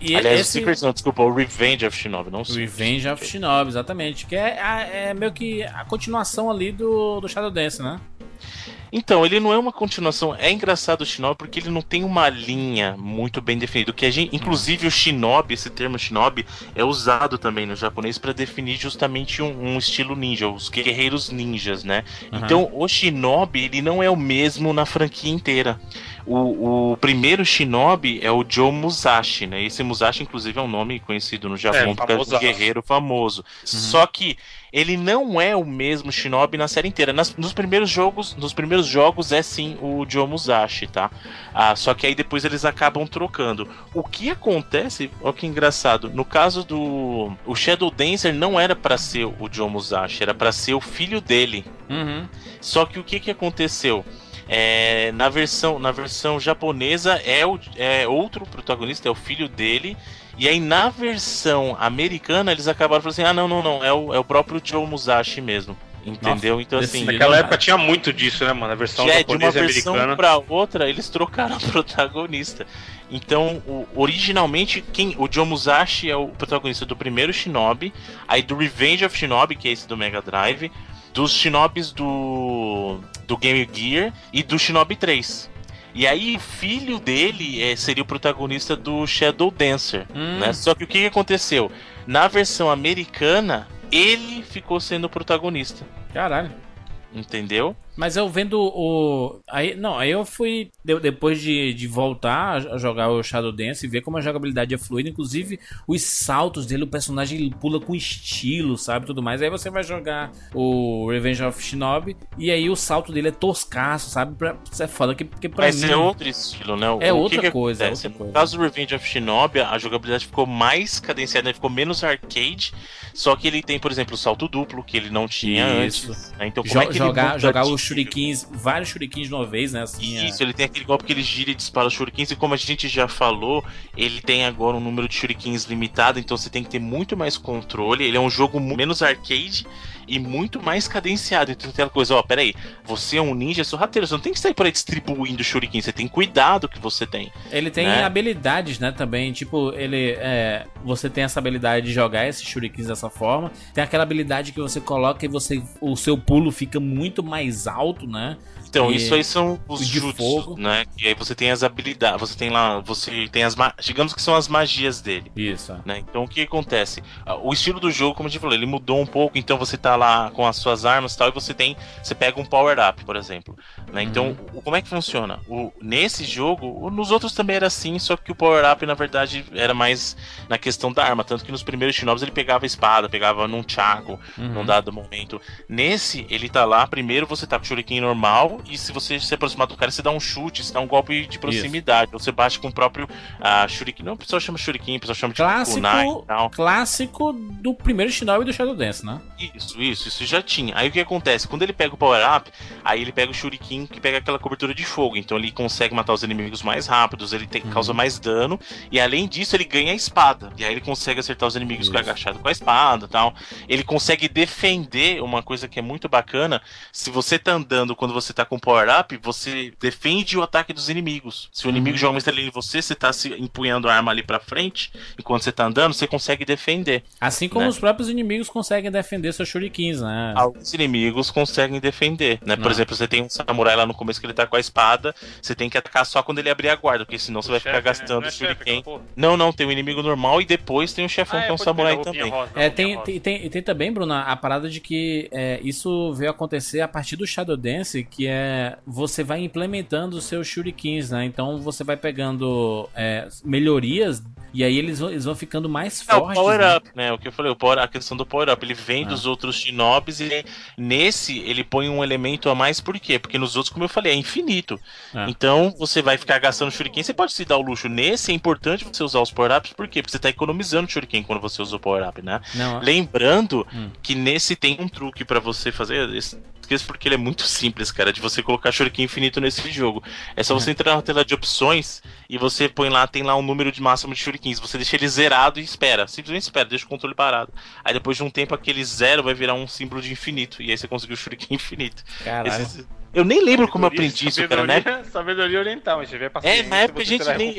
E, e Aliás, esse o Secret, não, desculpa, o Revenge of Shinobi, não sei. Revenge of Shinobi, exatamente, que é, a- é meio que a continuação ali do, do Shadow Dance, né? Então, ele não é uma continuação. É engraçado o Shinobi porque ele não tem uma linha muito bem definida. Que a gente, inclusive o Shinobi, esse termo Shinobi, é usado também no japonês para definir justamente um, um estilo ninja, os guerreiros ninjas, né? Aham. Então, o Shinobi ele não é o mesmo na franquia inteira. O, o primeiro Shinobi é o Joe Musashi, né? Esse Musashi, inclusive, é um nome conhecido no Japão É, por causa do guerreiro famoso. Só que ele não é o mesmo Shinobi na série inteira. Nas- nos primeiros jogos, nos primeiros jogos é sim o Joe Musashi, tá? Ah, só que aí depois eles acabam trocando. O que acontece, olha que engraçado, no caso do o Shadow Dancer não era pra ser o Joe Musashi, era pra ser o filho dele. Uhum. Só que o que, que aconteceu? É, na versão na versão japonesa é, o, é outro protagonista, é o filho dele. E aí na versão americana eles acabaram falando assim: ah, não, não, não, é o, é o próprio Joe Musashi mesmo. Entendeu? então assim. Naquela época tinha muito disso, né, mano? A versão É, de uma japonesa versão americana. pra outra, eles trocaram o protagonista. Então, o- originalmente, quem o Joe Musashi é o protagonista do primeiro Shinobi, aí do Revenge of Shinobi, que é esse do Mega Drive, dos Shinobis do, do Game Gear e do Shinobi 3. E aí, o filho dele eh, seria o protagonista do Shadow Dancer. Hum. Né? Só que o que que aconteceu? Na versão americana, ele ficou sendo o protagonista. Caralho. Entendeu? Mas eu vendo o. Aí, não, aí eu fui. de- depois de, de voltar a jogar o Shadow Dance e ver como a jogabilidade é fluida, inclusive os saltos dele, o personagem ele pula com estilo, sabe? Tudo mais. Aí você vai jogar o Revenge of Shinobi e aí o salto dele é toscaço, sabe? Pra, isso é foda. Que, porque pra Mas mim. é outro estilo, né? O- É o outra que que coisa, é outra coisa. No caso do Revenge of Shinobi, a jogabilidade ficou mais cadenciada, né? ficou menos arcade, só que ele tem, por exemplo, o salto duplo, que ele não tinha Isso. antes. né? Então, como jo- é que ele jogar muda jogar os shurikens, vários shurikens de uma vez, né? Assim, é- Isso, ele tem aquele golpe que ele gira e dispara os shurikens, e como a gente já falou, ele tem agora um número de shurikens limitado, então você tem que ter muito mais controle. Ele é um jogo menos arcade e muito mais cadenciado. Então tem aquela coisa, ó, peraí, você é um ninja sorrateiro, você não tem que sair por aí distribuindo shuriken, você tem cuidado que você tem. Ele tem né? habilidades, né, também. Tipo, ele é. Você tem essa habilidade de jogar esses shurikens dessa forma. Tem aquela habilidade que você coloca e você. O seu pulo fica muito mais alto, né? Então, E- isso aí são os de jutsu, fogo. né? E aí você tem as habilidades, você tem lá, você tem as, ma- digamos que são as magias dele. Isso. Né? Então o que acontece? Ah, O estilo do jogo, como a gente falou, ele mudou um pouco. Então você tá lá com as suas armas e tal, e você tem. Você pega um power up, por exemplo. Né? Então, o, como é que funciona? O, nesse jogo, nos outros também era assim, só que o power up, na verdade, era mais na questão da arma. Tanto que nos primeiros Shinobis ele pegava espada, pegava num chaco, Uhum. num dado momento. Nesse, ele tá lá, primeiro você tá com o shuriken normal, e se você se aproximar do cara, você dá um chute, você dá um golpe de proximidade. Ou você bate com o próprio ah, shuriken. Não, o pessoal chama shuriken, o pessoal chama de Clássico, kunai e tal. clássico do primeiro Shinobi do Shadow Dance, né? Isso, isso, isso já tinha. Aí o que acontece? Quando ele pega o power up, aí ele pega o shuriken que pega aquela cobertura de fogo. Então ele consegue matar os inimigos mais rápidos, ele tem, causa mais dano. E além disso, ele ganha a espada. E aí ele consegue acertar os inimigos Isso. agachado com a espada e tal. Ele consegue defender uma coisa que é muito bacana. Se você tá andando quando você tá com power-up, você defende o ataque dos inimigos. Se o inimigo Uhum. joga uma estrela em você, você tá se empunhando a arma ali pra frente, enquanto você tá andando, você consegue defender. Assim como Né? os próprios inimigos conseguem defender seus shurikens, né? Alguns inimigos conseguem defender, né? Por Não. exemplo, você tem um samurai lá no começo que ele tá com a espada, você tem que atacar só quando ele abrir a guarda, porque senão você vai ficar Chefe, né? gastando Não é chefe, shuriken. porra? Não, não, tem um inimigo normal e depois tem um chefão Ah, é, que é um pode samurai também. rosa, É, tem, tem, tem, e tem também, Bruna, a parada de que é, isso veio acontecer a partir do Shadow Dance, que é você vai implementando os seus shurikens, né? Então você vai pegando é, melhorias e aí eles vão, eles vão ficando mais É, o fortes. power né? up, né? O que eu falei, o power, a questão do power up. Ele vem Ah. dos outros shinobis e nesse ele põe um elemento a mais, por quê? Porque nos outros, como eu falei, é infinito. Ah. Então você vai ficar gastando shuriken, você pode se dar o luxo. Nesse é importante você usar os power-ups, por quê? Porque você tá economizando shuriken quando você usa o power-up, né? Não, Lembrando Hum. que nesse tem um truque pra você fazer. esse- Esqueço porque ele é muito simples, cara, de você colocar shuriken infinito nesse jogo. É só você entrar na tela de opções e você põe lá, tem lá um número de máximo de shurikens. Você deixa ele zerado e espera. Simplesmente espera, deixa o controle parado. Aí depois de um tempo aquele zero vai virar um símbolo de infinito. E aí você conseguiu o shuriken infinito. caralho. Esse- Eu nem lembro como eu aprendi isso, cara, né? Sabedoria- Sabedoria oriental, mas tiver paciência, É, na época a gente será nem-.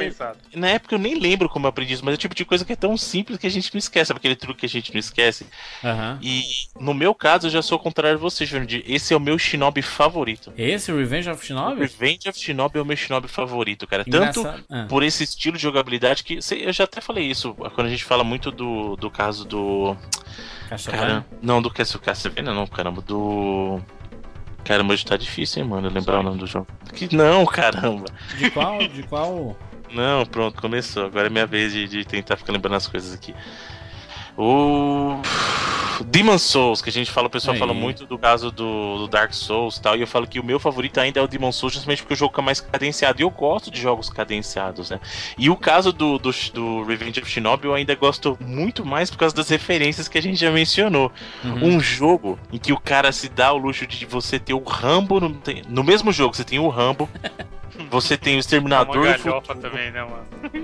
Na época eu nem lembro como eu aprendi isso, mas é o tipo de coisa que é tão simples que a gente não esquece, sabe? aquele truque que a gente não esquece. Aham. E no meu caso, eu já sou ao contrário de você, Jurandir. Esse é o meu shinobi favorito. Esse, Revenge of Shinobi? Revenge of Shinobi é o meu shinobi favorito, cara. Tanto Engraçado. Ah. por esse estilo de jogabilidade que. sei, Eu já até falei isso quando a gente fala muito do, do caso do. Castlevania? Caramba. Não, do Castle Castlevania, não, caramba. Do. Caramba, hoje tá difícil, hein, mano, lembrar o nome do jogo. Que não, caramba. De qual? De qual? Não, pronto, começou. Agora é minha vez de, de tentar ficar lembrando as coisas aqui. O. Demon Souls, que a gente fala, o pessoal Aí. fala muito do caso do, do Dark Souls e tal, e eu falo que o meu favorito ainda é o Demon Souls, justamente porque o jogo é mais cadenciado. E eu gosto de jogos cadenciados, né? E o caso do, do, do Revenge of Shinobi eu ainda gosto muito mais por causa das referências que a gente já mencionou. Uhum. Um jogo em que o cara se dá o luxo de você ter o Rambo no, no mesmo jogo, você tem o Rambo. Você tem o É Exterminador Futuro, também, né,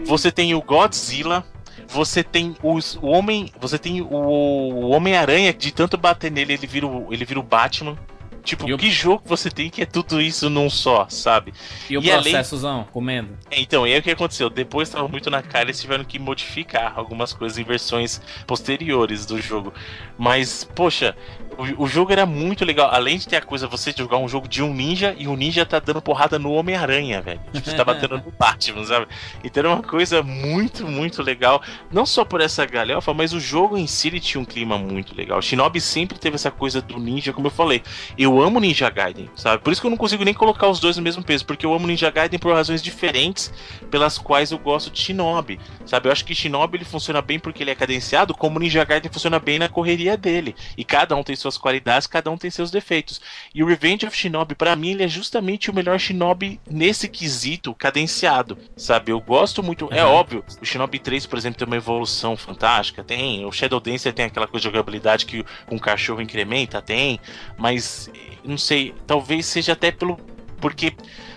você tem o Godzilla, você tem os, o homem, você tem o, o Homem-Aranha que de tanto bater nele ele vira o, ele vira o Batman. Tipo, E o- que jogo você tem que é tudo isso num só, sabe? E o E além- processozão, comendo? É, Então, e aí o que aconteceu? Depois tava muito na cara, eles tiveram que modificar algumas coisas em versões posteriores do jogo. Mas, poxa, o, o jogo era muito legal. Além de ter a coisa você jogar um jogo de um ninja e o ninja tá dando porrada no Homem-Aranha, velho. Tipo, você tá batendo no Batman, sabe? Então era uma coisa muito, muito legal. Não só por essa galhofa, mas o jogo em si ele tinha um clima muito legal. Shinobi sempre teve essa coisa do ninja, como eu falei. Eu amo Ninja Gaiden, sabe? Por isso que eu não consigo nem colocar os dois no mesmo peso, porque eu amo Ninja Gaiden por razões diferentes pelas quais eu gosto de Shinobi, sabe? Eu acho que Shinobi ele funciona bem porque ele é cadenciado, como Ninja Gaiden funciona bem na correria dele. E cada um tem suas qualidades, cada um tem seus defeitos. E o Revenge of Shinobi, pra mim, ele é justamente o melhor Shinobi nesse quesito cadenciado, sabe? Eu gosto muito, é Uhum. óbvio, o Shinobi 3, por exemplo, tem uma evolução fantástica, tem. O Shadow Dancer tem aquela coisa de jogabilidade que o cachorro incrementa, tem. Mas, não sei, talvez seja até pelo. Porque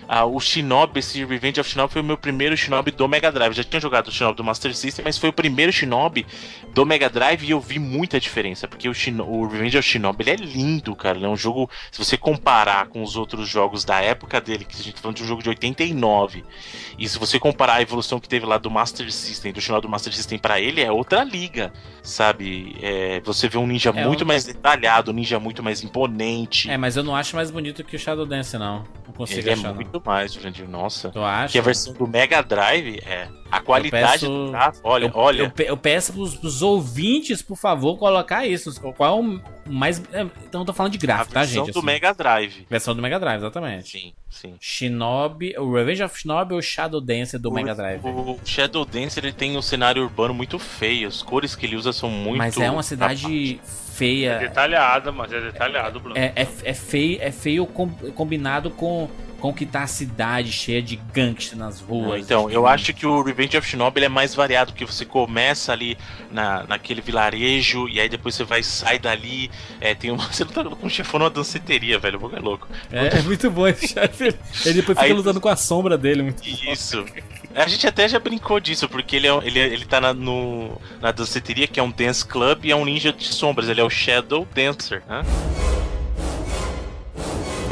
ah, o Shinobi, esse Revenge of Shinobi, foi o meu primeiro Shinobi do Mega Drive. Já tinha jogado o Shinobi do Master System, mas foi o primeiro Shinobi do Mega Drive e eu vi muita diferença. Porque o, Shino- o Revenge of Shinobi ele é lindo, cara. Ele é um jogo, se você comparar com os outros jogos da época dele, que a gente tá falando de um jogo de 89, e se você comparar a evolução que teve lá do Master System, do Shinobi do Master System pra ele, é outra liga, sabe? É, você vê um ninja É, muito um- mais detalhado, um ninja muito mais imponente. É, mas eu não acho mais bonito que o Shadow Dance, não. Não consigo ele é achar, mais, Jurandir. Nossa. não. Tu acha? Que a versão do Mega Drive é. A qualidade peço- do gráfico, olha, eu, olha. Eu, eu peço pros, pros ouvintes, por favor, colocar isso. Qual é o mais. é, Então eu tô falando de a gráfico, tá, versão gente? do Assim, Mega Drive. Versão do Mega Drive, exatamente. Sim, sim. Shinobi, o Revenge of Shinobi ou Shadow Dance do O- Mega Drive? O Shadow Dance ele tem um cenário urbano muito feio. As cores que ele usa são muito. Mas é uma cidade É feia. detalhado, mas é detalhado, Bruno. É, é, é feio, é feio com- combinado com, tá a cidade cheia de gangster nas ruas. Então, eu acho que o Revenge of Shinobi é mais variado, porque você começa ali na, naquele vilarejo, e aí depois você vai sai dali. É, tem uma. Você luta com um chefão numa danceteria, velho. O é louco. É, é muito bom esse chefe. Ele depois fica Aí- lutando com a sombra dele. Muito. Isso. A gente até já brincou disso, porque ele, é, ele, ele tá na, no, na danceteria, que é um dance club, e é um ninja de sombras. Ele é o Shadow Dancer, né?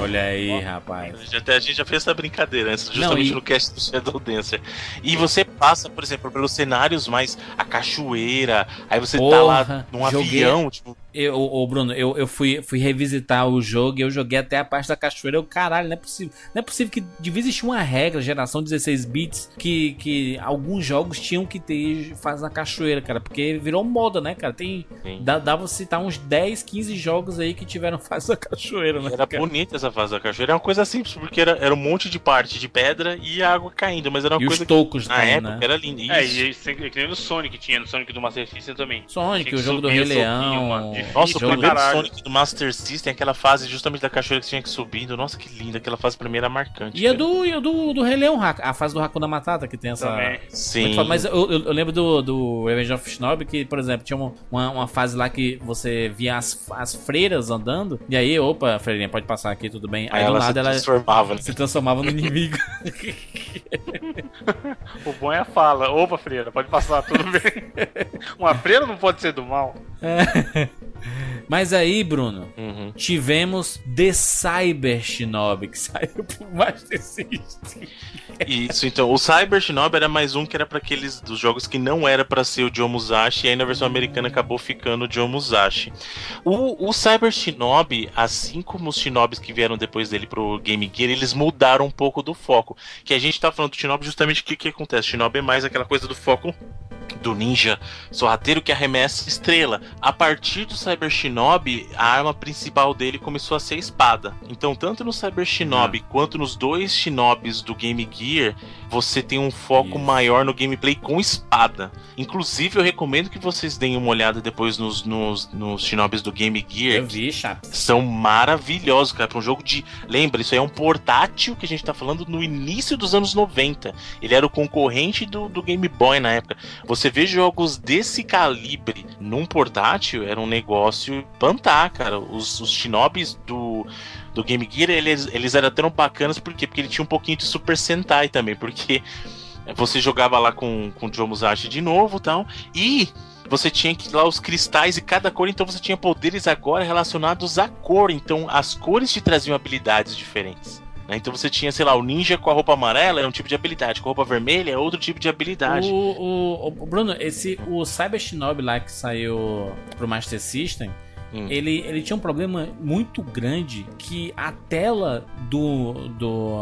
Olha aí, rapaz. A gente, até, a gente já fez essa brincadeira antes, justamente e- no cast do Shadow Dancer. E você passa, por exemplo, pelos cenários mais a cachoeira, aí você tá Porra, lá num joguei- avião, tipo, Eu, ô, Bruno, eu, eu fui, fui revisitar o jogo e eu joguei até a parte da cachoeira. Eu, caralho, não é possível. Não é possível que devia existir uma regra, geração 16 bits, que, que alguns jogos tinham que ter fase na cachoeira, cara. Porque virou moda, né, cara? Tem. Sim. Dá, dá pra citar uns 10, 15 jogos aí que tiveram fase da cachoeira, né? Era cara? bonita essa fase da cachoeira. Era uma coisa simples, porque era, era um monte de parte de pedra e a água caindo, mas era uma E os coisa tocos que na época né? era linda. É, Isso. e sem- que nem no Sonic tinha, no Sonic do Master System também. Sonic, Tinha o que jogo do Rei o soquinho, Leão. Nossa, o primeiro. Sonic do Master System, aquela fase justamente da cachoeira que tinha que subindo. Nossa, que linda. Aquela fase era marcante. E a do, e a do, do Rei Leão, a fase do Hakuna Matata, que tem essa. Também. Sim. Muito foda, Mas eu, eu- eu lembro do, do Revenge of Shinobi que, por exemplo, tinha uma, uma, fase lá que você via as, as freiras andando. E aí, opa, freirinha, pode passar aqui, tudo bem. Aí, Aí do ela se nada ela transformava, né? se transformava no inimigo. O bom é a fala. Opa, freira, pode passar, tudo bem. Uma freira não pode ser do mal. Mas aí, Bruno, Uhum. tivemos The Cyber Shinobi, que saiu pro Master System. Isso, então, o Cyber Shinobi era mais um que era pra aqueles dos jogos que não era pra ser o Joe Musashi, e aí na versão americana acabou ficando o Joe Musashi. O, o Cyber Shinobi, assim como os Shinobis que vieram depois dele pro Game Gear, eles mudaram um pouco do foco. Que a gente tá falando do Shinobi justamente o que, que acontece. Shinobi é mais aquela coisa do foco do ninja sorrateiro que arremessa estrela. A partir do Cyber Shinobi, a arma principal dele começou a ser a espada. Então, tanto no Cyber Shinobi quanto nos dois Shinobis do Game Gear, você tem um foco Isso. maior no gameplay com espada. Inclusive, eu recomendo que vocês deem uma olhada depois nos, nos, nos Shinobis do Game Gear. Eu vi, chato. São maravilhosos, cara. Pra um jogo de. Lembra, isso aí é um portátil que a gente tá falando no início dos anos 90. Ele era o concorrente do, do Game Boy na época. Você vê jogos desse calibre num portátil, era um negócio pantar, cara. Os, os Shinobis do. Do Game Gear, eles, eles eram tão bacanas por quê? porque ele tinha um pouquinho de Super Sentai também, porque você jogava lá com, com o Joe Musashi de novo tal, e você tinha que lá os cristais e cada cor, então você tinha poderes agora relacionados à cor. Então as cores te traziam habilidades diferentes. Né? Então você tinha, sei lá, o ninja com a roupa amarela é um tipo de habilidade, com a roupa vermelha é outro tipo de habilidade. O, o, o- Bruno, esse, o Cyber Shinobi lá que saiu pro Master System, Hum. ele, ele tinha um problema muito grande que a tela do. do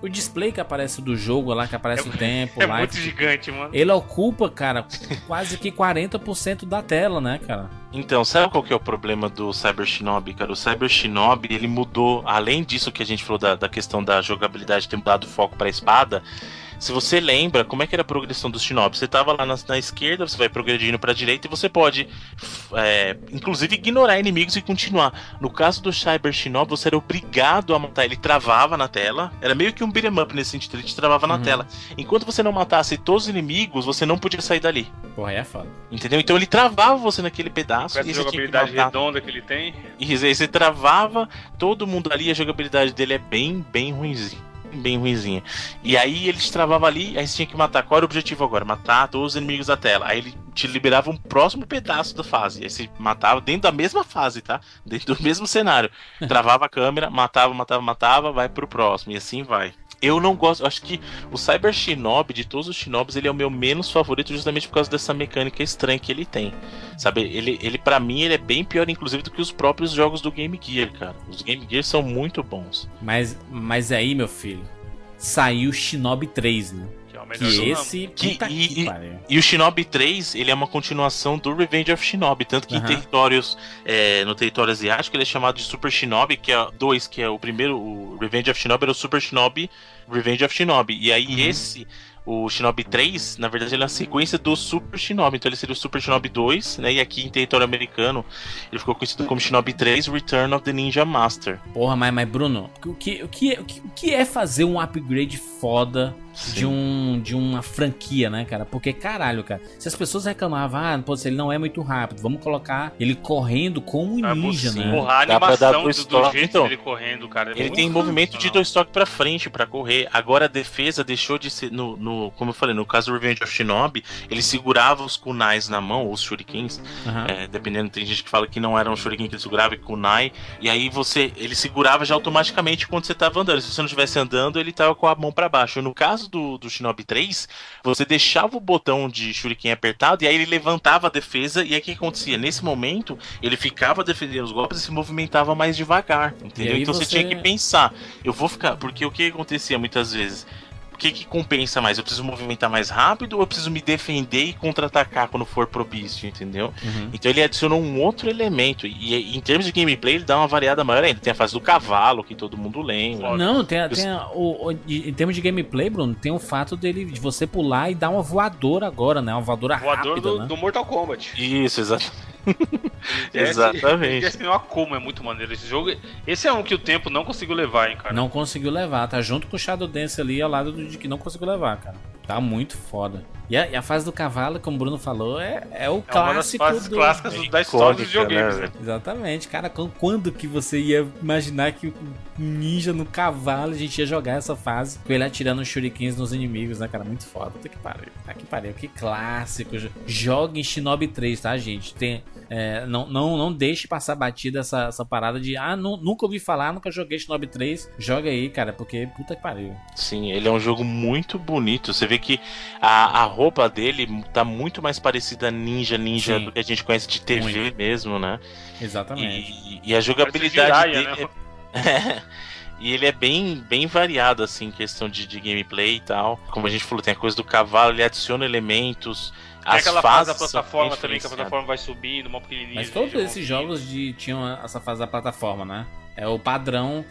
o display que aparece do jogo lá, que aparece o tempo É lá. muito gigante, mano. Ele ocupa, cara, quase que 40% da tela, né, cara? Então, sabe qual que é o problema do Cyber Shinobi, cara? O Cyber Shinobi, ele mudou, além disso que a gente falou da, da questão da jogabilidade ter mudado o foco pra espada, se você lembra, como é que era a progressão dos Shinobi? Você tava lá na, na esquerda, você vai progredindo pra direita e você pode, é, inclusive, ignorar inimigos e continuar. No caso do Cyber Shinobi, você era obrigado a matar. Ele travava na tela, era meio que um beat'em up nesse sentido, ele te travava na Uhum. tela. Enquanto você não matasse todos os inimigos, você não podia sair dali. Porra, aí é foda. Entendeu? Então ele travava você naquele pedaço. Com essa e que jogabilidade matar. redonda que ele tem. E aí você travava todo mundo ali, a jogabilidade dele é bem, bem ruimzinha. Bem ruimzinha. E aí ele te travava ali, aí você tinha que matar. Qual era o objetivo agora? Matar todos os inimigos da tela. Aí ele te liberava um próximo pedaço da fase. Aí você matava dentro da mesma fase, tá? Dentro do mesmo cenário. Travava a câmera, matava, matava, matava, vai pro próximo. E assim vai. Eu não gosto, acho que o Cyber Shinobi, de todos os Shinobis, ele é o meu menos favorito justamente por causa dessa mecânica estranha que ele tem. Sabe, ele, ele para mim, ele é bem pior, inclusive, do que os próprios jogos do Game Gear, cara. Os Game Gear são muito bons. Mas, mas aí, meu filho, saiu Shinobi 3, né? Que esse. Que- e- e-. E o Shinobi 3, ele é uma continuação do Revenge of Shinobi, tanto que em territórios, é, no território asiático, ele é chamado de Super Shinobi, que é dois, que é o primeiro, o Revenge of Shinobi era o Super Shinobi, Revenge of Shinobi. E aí Uhum. esse, o Shinobi 3, na verdade, ele é a sequência do Super Shinobi, então ele seria o Super Shinobi 2, né? E aqui em território americano, ele ficou conhecido como Shinobi 3 Return of the Ninja Master. Porra, mas, mas Bruno, o que, o, que, o, que, o que é fazer um upgrade foda Sim. de, um, de uma franquia, né, cara? Porque, caralho, cara, se as pessoas reclamavam, ah, pô, se ele não é muito rápido, vamos colocar ele correndo como um Ah, ninja, né? Porra, a animação dois do, do toques, jeito então. dele correndo, cara. é Ele tem movimento de dois toques pra frente pra correr. Agora a defesa deixou de ser. No, no- como eu falei, no caso do Revenge of Shinobi, ele segurava os kunais na mão, os shurikens. Aham. É, dependendo, tem gente que fala que não era um shuriken que ele segurava e kunai. E aí você. Ele segurava já automaticamente quando você tava andando. Se você não estivesse andando, ele tava com a mão pra baixo. No caso do, do Shinobi 3, você deixava o botão de shuriken apertado e aí ele levantava a defesa. E aí o que acontecia? Nesse momento, ele ficava defendendo os golpes e se movimentava mais devagar. Entendeu? Então você você- tinha que pensar. Eu vou ficar. Porque o que acontecia muitas vezes? O que, que compensa mais? Eu preciso movimentar mais rápido ou eu preciso me defender e contra-atacar quando for propício, entendeu? Uhum. Então ele adicionou um outro elemento. E, em termos de gameplay, ele dá uma variada maior ainda. Tem a fase do cavalo, que todo mundo lembra. Não, tem, a- tem a- o, o- em termos de gameplay, Bruno, tem o fato dele de você pular e dar uma voadora agora, né? Uma voadora Voador rápida, do, né? do Mortal Kombat. Isso, exato. Esse- Exatamente. Esse é uma como, é muito maneiro esse jogo. Esse é um que o tempo não conseguiu levar, hein, cara. Não conseguiu levar, tá junto com o Shadow Dance ali ao lado do de que não conseguiu levar, cara. Tá muito foda. E a, e a fase do cavalo, como o Bruno falou, é, é o É uma das clássico fases do... clássicas É da história dos icônica, videogames, né, né? Exatamente, cara. quan- Quando que você ia imaginar que o ninja no cavalo a gente ia jogar essa fase com ele atirando os shurikens nos inimigos, né, cara? Muito foda. Puta que pariu. Tá que pariu. Que clássico. Joga em Shinobi 3, tá, gente? Tem, é, não, não, não deixe passar batida essa, essa parada de ah, nu- nunca ouvi falar, nunca joguei Shinobi 3. Joga aí, cara, porque puta que pariu. Sim, ele é um jogo muito bonito. Você vê que a, a roupa dele tá muito mais parecida a Ninja Ninja Sim. do que a gente conhece de TV Muito. mesmo, né? Exatamente. E, e a jogabilidade dele. Jiraiya, é- E ele é bem, bem variado, assim, em questão de, de gameplay e tal. Como a gente falou, tem a coisa do cavalo, ele adiciona elementos. Tem as aquela fase da plataforma também, que a plataforma vai subindo, uma pequenininha. Mas todos esses jogos de, tinham essa fase da plataforma, né? É o padrão.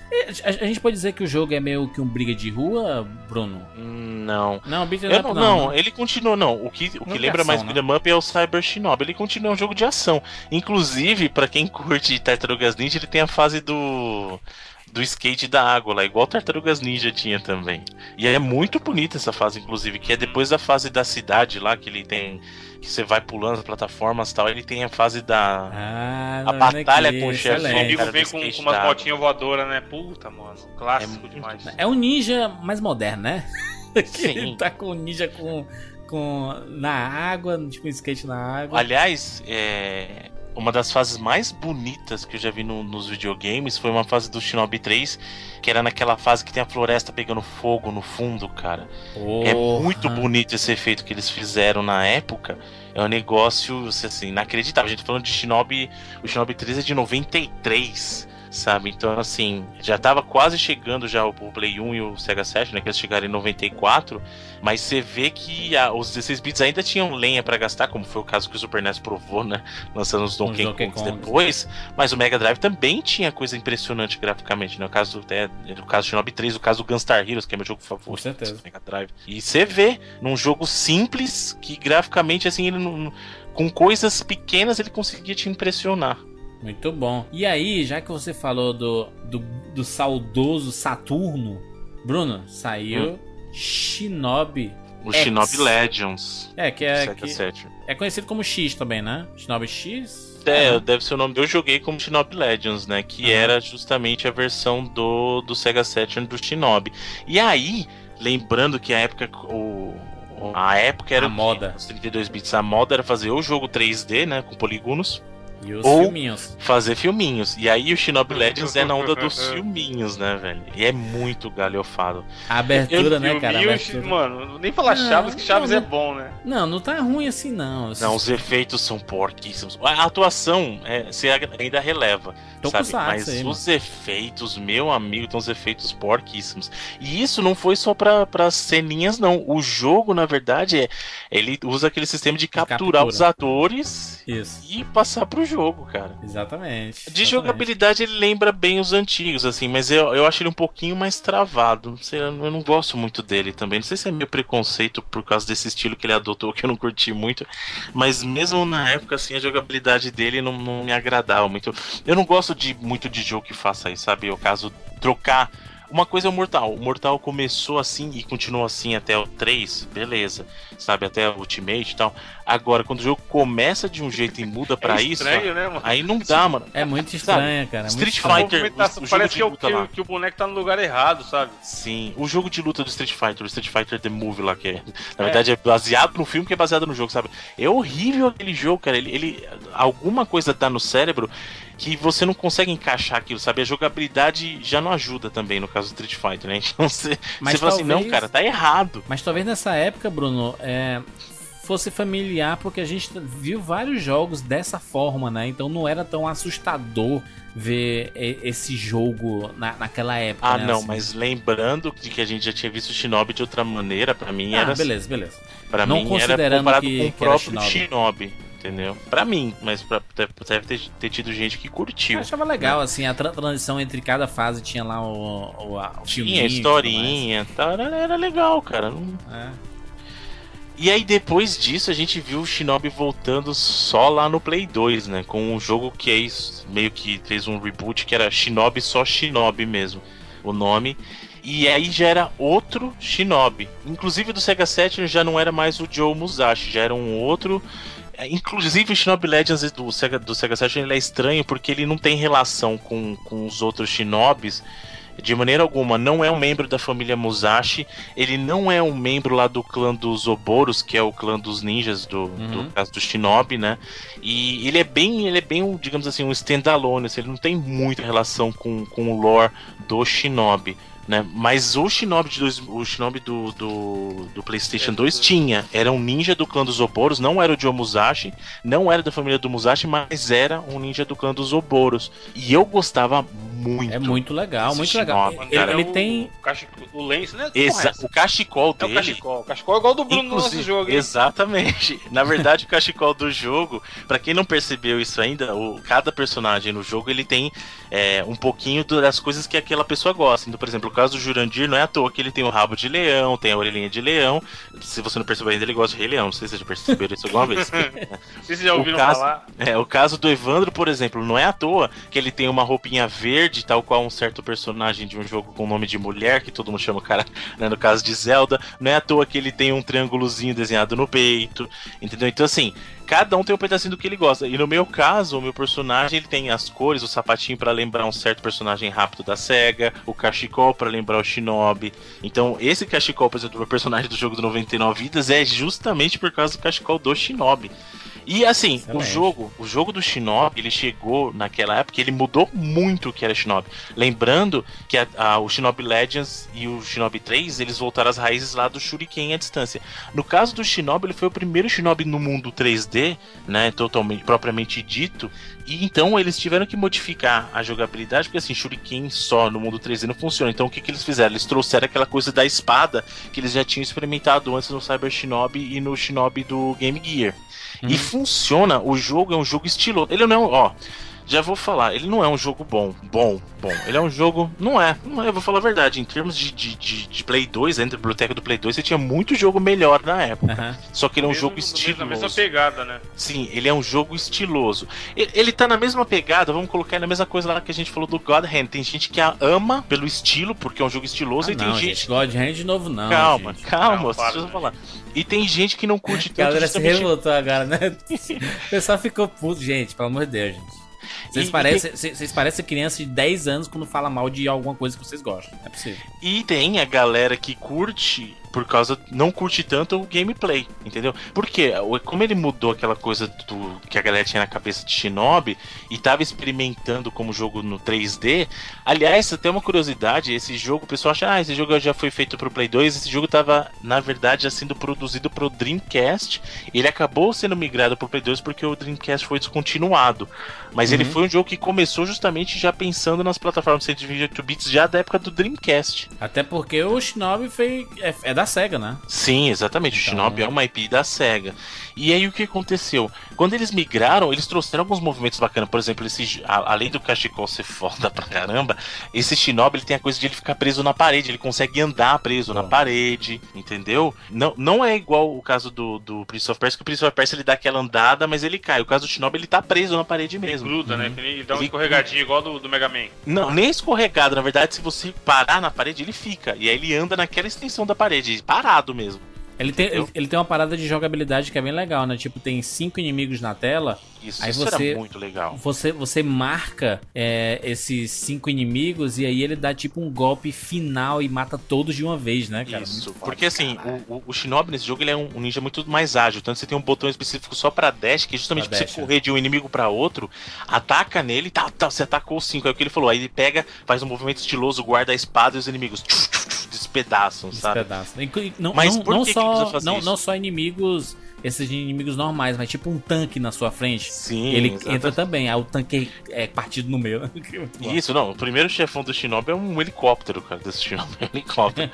A, a gente pode dizer que o jogo é meio que um briga de rua, Bruno? Não. Não, beat'em up não, não. não, né? ele continua, não. O que, o que lembra ação, mais né? beat'em up é o Cyber Shinobi. Ele continua um jogo de ação. Inclusive, pra quem curte Tartarugas Ninja, ele tem a fase do do skate da água lá, igual Tartarugas Ninja tinha também. E é muito bonita essa fase, inclusive, que é depois da fase da cidade lá, que ele tem. Que você vai pulando as plataformas e tal, ele tem a fase da. Ah, A batalha aqui, com o chefe, O excelente. amigo vem com, com umas botinhas voadoras, né? Puta, mano. Clássico É muito demais. É um ninja mais moderno, né? Que Sim. ele tá com o ninja com, com. na água, tipo um skate na água. Aliás, é, uma das fases mais bonitas que eu já vi no- nos videogames foi uma fase do Shinobi 3, que era naquela fase que tem a floresta pegando fogo no fundo, cara. É Porra. muito bonito esse efeito que eles fizeram na época. É um negócio assim, inacreditável. A gente tá falando de Shinobi, o Shinobi 3 é de 93, sabe? Então, assim, já tava quase chegando já o, o Play 1 e o Sega Saturn, né? Que eles chegaram em 94. Mas você vê que a- os 16 bits ainda tinham lenha pra gastar, como foi o caso que o Super NES provou, né? Lançando os Donkey, Donkey Kongs Kongs. depois. Mas o Mega Drive também tinha coisa impressionante graficamente, né? O caso do, é, no caso do Shinobi 3, o caso do Gunstar Heroes, que é meu jogo favorito. Com certeza. do Mega Drive. E você vê num jogo simples que graficamente, assim, ele não- com coisas pequenas ele conseguia te impressionar. Muito bom. E aí, já que você falou do, do, do saudoso Saturno, Bruno, saiu Hum. Shinobi. O X. Shinobi Legends. É, que é, que é conhecido como X também, né? Shinobi X? É, né? deve ser o nome. Eu joguei como Shinobi Legends, né? Que Aham. era justamente a versão do, do Sega Saturn do Shinobi. E aí, lembrando que a época. O, a época era A moda. Os 32 bits. A moda era fazer o jogo 3D, né? Com polígonos. E os Ou- filminhos. fazer filminhos. E aí o Shinobi Legends é na onda dos filminhos, né, velho? E é muito galhofado. A abertura, Eu- né, eu cara? A vi o- abertura. Mano, nem falar Não, Chaves, que Chaves não, é bom, né? Não, não tá ruim assim, não. Não, os efeitos são porquíssimos. A atuação, é, você ainda releva. Tô sabe? Mas aí, os efeitos, meu amigo, tem uns efeitos porquíssimos. E isso não foi só pra, pra ceninhas, não. O jogo, na verdade, é ele usa aquele sistema de capturar captura. os atores Isso. e passar pro jogo, cara. Exatamente. De exatamente. jogabilidade ele lembra bem os antigos, assim, mas eu, eu acho ele um pouquinho mais travado. Não sei, eu não gosto muito dele também. Não sei se é meu preconceito por causa desse estilo que ele adotou, que eu não curti muito. Mas mesmo na época, assim, a jogabilidade dele não, não me agradava muito. Eu não gosto de muito de jogo que faça isso, sabe? O caso trocar Uma coisa é o Mortal. O Mortal começou assim e continuou assim até o 3, beleza. Sabe, até o Ultimate e tal. Agora, quando o jogo começa de um jeito e muda pra é isso, estranho, né, mano? aí não dá, mano. É muito estranho, cara. é Street estranho. Fighter, o- o jogo parece de que, é o- luta que, que o boneco tá no lugar errado, sabe? Sim, o jogo de luta do Street Fighter, o Street Fighter The Movie lá, que é, na verdade é baseado no filme que é baseado no jogo, sabe? É horrível aquele jogo, cara. Ele, ele- alguma coisa tá no cérebro que você não consegue encaixar aquilo, sabe? A jogabilidade já não ajuda também no caso do Street Fighter, né? Então você, Mas você fala assim, não, talvez- cara, tá errado. Mas talvez nessa época, Bruno, é, fosse familiar, porque a gente viu vários jogos dessa forma, né? Então não era tão assustador ver esse jogo na, naquela época. Ah, né? não, Assim. mas lembrando de que a gente já tinha visto o Shinobi de outra maneira, pra mim Ah, era assim, beleza, beleza. Pra Não mim era comparado que- com o próprio Shinobi. Shinobi. entendeu? Pra mim, mas pra, deve ter, ter tido gente que Eu curtiu. achava legal, assim, a tra- transição entre cada fase tinha lá o, o, a- o. Tinha tudo historinha e tal, era, era legal, cara. Não-. É. E aí depois disso a gente viu o Shinobi voltando só lá no Play 2, né? Com um jogo que é isso, meio que fez um reboot que era Shinobi só Shinobi mesmo, o nome. E aí já era outro Shinobi. Inclusive do Sega Saturn já não era mais o Joe Musashi, já era um outro. é, Inclusive o Shinobi Legends do Sega, do Sega Saturn ele é estranho porque ele não tem relação com, com os outros Shinobis. De maneira alguma, não é um membro da família Musashi, ele não é um membro lá do clã dos Oboros, que é o clã dos ninjas do, Uhum. do caso do Shinobi, né? E ele é bem, ele é bem, um, digamos assim, um standalone, assim, ele não tem muita relação com, com o lore do Shinobi. Né? Mas o Shinobi, de dois, o Shinobi do, do, do PlayStation É, 2 do- tinha. Era um ninja do clã dos Oboros, não era o Joe Musashi, não era da família do Musashi, mas era um ninja do clã dos Oboros. E eu gostava muito. É muito legal, muito legal. Shinobi, Ele, cara. ele o, tem. O, o Lance, né? Exa Correto. o cachecol É o dele. cachecol. O cachecol é igual do Bruno no nosso Inclusive, jogo, hein? Exatamente. Na verdade, o cachecol do jogo, pra quem não percebeu isso ainda, o, cada personagem no jogo ele tem é, um pouquinho das coisas que aquela pessoa gosta. Então, por exemplo, o caso do Jurandir não é à toa que ele tem o rabo de leão, tem a orelhinha de leão. Se você não percebeu ainda, ele gosta de Rei Leão. Não sei se vocês já perceberam isso alguma vez. Vocês já o ouviram caso- falar? É, o caso do Evandro, por exemplo, não é à toa que ele tem uma roupinha verde, tal qual um certo personagem de um jogo com nome de mulher, que todo mundo chama o cara, né, no caso de Zelda. Não é à toa que ele tem um triângulozinho desenhado no peito, entendeu? Então, assim, cada um tem um pedacinho do que ele gosta. E no meu caso, o meu personagem, ele tem as cores, o sapatinho pra lembrar um certo personagem rápido da SEGA, o cachecol pra lembrar o Shinobi. Então, esse cachecol, por exemplo, do meu personagem do jogo do 99 vidas é justamente por causa do cachecol do Shinobi. E assim, o Excelente. jogo, o jogo do Shinobi, ele chegou naquela época, ele mudou muito o que era Shinobi. Lembrando que a- a- o Shinobi Legends e o Shinobi 3, eles voltaram às raízes lá do Shuriken à distância. No caso do Shinobi, ele foi o primeiro Shinobi no mundo 3D, né, totalmente propriamente dito, e então eles tiveram que modificar a jogabilidade, porque assim, Shuriken só no mundo 3D não funciona. Então o que, que eles fizeram? Eles trouxeram aquela coisa da espada que eles já tinham experimentado antes no Cyber Shinobi e no Shinobi do Game Gear. E funciona, o jogo é um jogo estiloso. Ele não ó, já vou falar, ele não é um jogo bom, bom, bom. Ele é um jogo, não é, não é, eu vou falar a verdade. Em termos de, de, de, de Play 2, dentro da biblioteca do Play 2, você tinha muito jogo melhor na época. Aham. Só que ele é um Mesmo- jogo mesmo- estiloso. Na mesma pegada, né? Sim, ele é um jogo estiloso. Ele, ele tá na mesma pegada, vamos colocar na mesma coisa lá que a gente falou do God Hand. Tem gente que a ama pelo estilo, porque é um jogo estiloso, Ah, e tem não, gente. gente, God Hand de novo não. calma, gente. calma, Não, deixa eu né? falar. E tem gente que não curte A tanto. galera se justamente- revoltou agora, né? O pessoal ficou puto, gente, pelo amor de Deus, gente. Vocês parecem, vocês vocês parecem criança de 10 anos quando fala mal de alguma coisa que vocês gostam. Não é possível. E tem a galera que curte por causa não curte tanto o gameplay, entendeu? Porque o- como ele mudou aquela coisa do que a galera tinha na cabeça de Shinobi e tava experimentando como jogo no 3D. Aliás, até uma curiosidade, esse jogo, o pessoal acha, ah, esse jogo já foi feito pro Play 2, esse jogo tava, na verdade, já sendo produzido pro Dreamcast. Ele acabou sendo migrado pro Play 2 porque o Dreamcast foi descontinuado. Mas ele Uhum. foi um jogo que começou justamente já pensando nas plataformas 128 bits já da época do Dreamcast. Até porque o Shinobi foi, é, é da SEGA, né? Sim, exatamente. O Então- Shinobi é uma IP da SEGA. E aí o que aconteceu? Quando eles migraram, eles trouxeram alguns movimentos bacanas. Por exemplo, esse, a- além do cachecol ser foda pra caramba, esse Shinobi ele tem a coisa de ele ficar preso na parede. Ele consegue andar preso na parede, entendeu? Não, não é igual o caso do, do Prince of Persia, que o Prince of Persia ele dá aquela andada, mas ele cai. O caso do Shinobi ele tá preso na parede Ele mesmo. gruda, né? Ele dá uma Ele- escorregadinha igual do, do Mega Man. Não, nem escorregado. Na verdade, se você parar na parede, ele fica. E aí ele anda naquela extensão da parede, parado mesmo. Ele tem, ele, ele tem uma parada de jogabilidade que é bem legal, né? Tipo, tem cinco inimigos na tela, Isso, Aí isso você- era muito legal. você, você marca é, esses cinco inimigos e aí ele dá tipo um golpe final e mata todos de uma vez, né, cara? Isso, Muito porque assim, o, o- o Shinobi nesse jogo ele é um, um ninja muito mais ágil. Tanto você tem um botão específico só pra dash, que é justamente Pra pra dash, você correr de um inimigo pra outro, ataca nele, tá, tá, você atacou os cinco, é o que ele falou. Aí ele pega, faz um movimento estiloso, guarda a espada e os inimigos tchuf, tchuf, tchuf, despedaçam, sabe? Despedaça. Inclu- Não, Mas não, por não que que precisa só, fazer não, isso? não só inimigos, esses inimigos normais, mas tipo um tanque na sua frente. Sim, ele exatamente. entra também, aí o tanque é partido no meio. Isso, não. O primeiro chefão do Shinobi é um helicóptero, cara. Desse Shinobi é um helicóptero.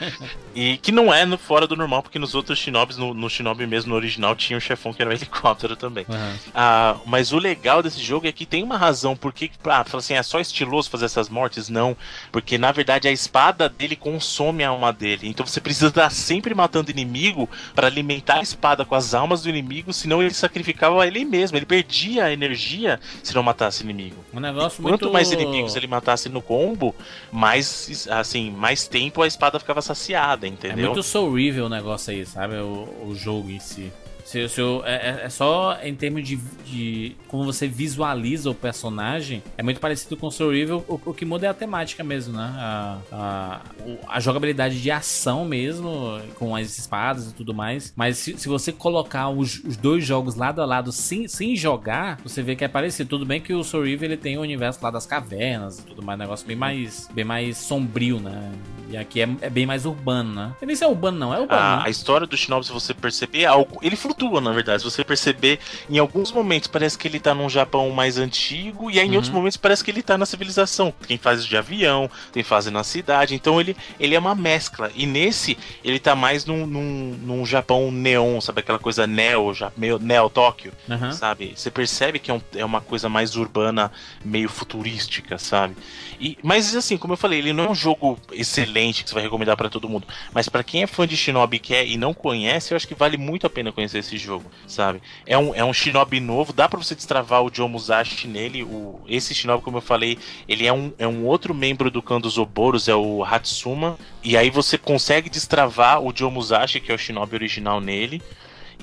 e que não é no, fora do normal, porque nos outros Shinobis, no, no Shinobi mesmo, no original, tinha um chefão que era um helicóptero também. Aham. Ah, mas o legal desse jogo é que tem uma razão. Por que, ah, fala assim, é só estiloso fazer essas mortes? Não. Porque na verdade a espada dele consome a alma dele. Então você precisa estar sempre matando inimigo para alimentar a espada com as almas do inimigo, senão ele sacrificava ele mesmo. Ele perdia a energia se não matasse inimigo. Um negócio Quanto muito... mais inimigos ele matasse no combo, mais assim, mais tempo a espada ficava saciada, É entendeu? muito Soul o negócio aí, sabe? O, o jogo em si. Se, se eu- é, é- é só em termos de, de como você visualiza o personagem, é muito parecido com Soul River. O, o que muda é a temática mesmo, né? A, a, o- a jogabilidade de ação mesmo, com as espadas e tudo mais. Mas se, se você colocar os, os dois jogos lado a lado sem, sem jogar, você vê que é parecido. Tudo bem que o Soul River ele tem o universo lá das cavernas e tudo mais, negócio bem mais, bem mais sombrio, né? E aqui é, é bem mais urbano, né? Nem se é urbano, não, é urbano. A, né? a história do Shinobi, se você perceber, algo, ele flutua, na verdade. Se você perceber, em alguns momentos parece que ele tá num Japão mais antigo, e aí em Uhum. outros momentos parece que ele tá na civilização. Tem fases de avião, tem fase na cidade, então ele, ele é uma mescla. E nesse, ele tá mais num, num, num Japão neon, sabe? Aquela coisa neo, já, meio neo-Tóquio. Aham. sabe? Você percebe que é, um- é uma coisa mais urbana, meio futurística, sabe? E, mas assim, como eu falei, ele não é um jogo excelente que você vai recomendar pra todo mundo. Mas pra quem é fã de Shinobi e quer e não conhece, eu acho que vale muito a pena conhecer esse jogo, sabe? É um, é um Shinobi novo, dá pra você destravar o Joe Musashi nele. O, esse Shinobi, como eu falei, ele é um, é um outro membro do clã dos Oboros, é o Hatsuma. E aí você consegue destravar o Joe Musashi, que é o Shinobi original nele.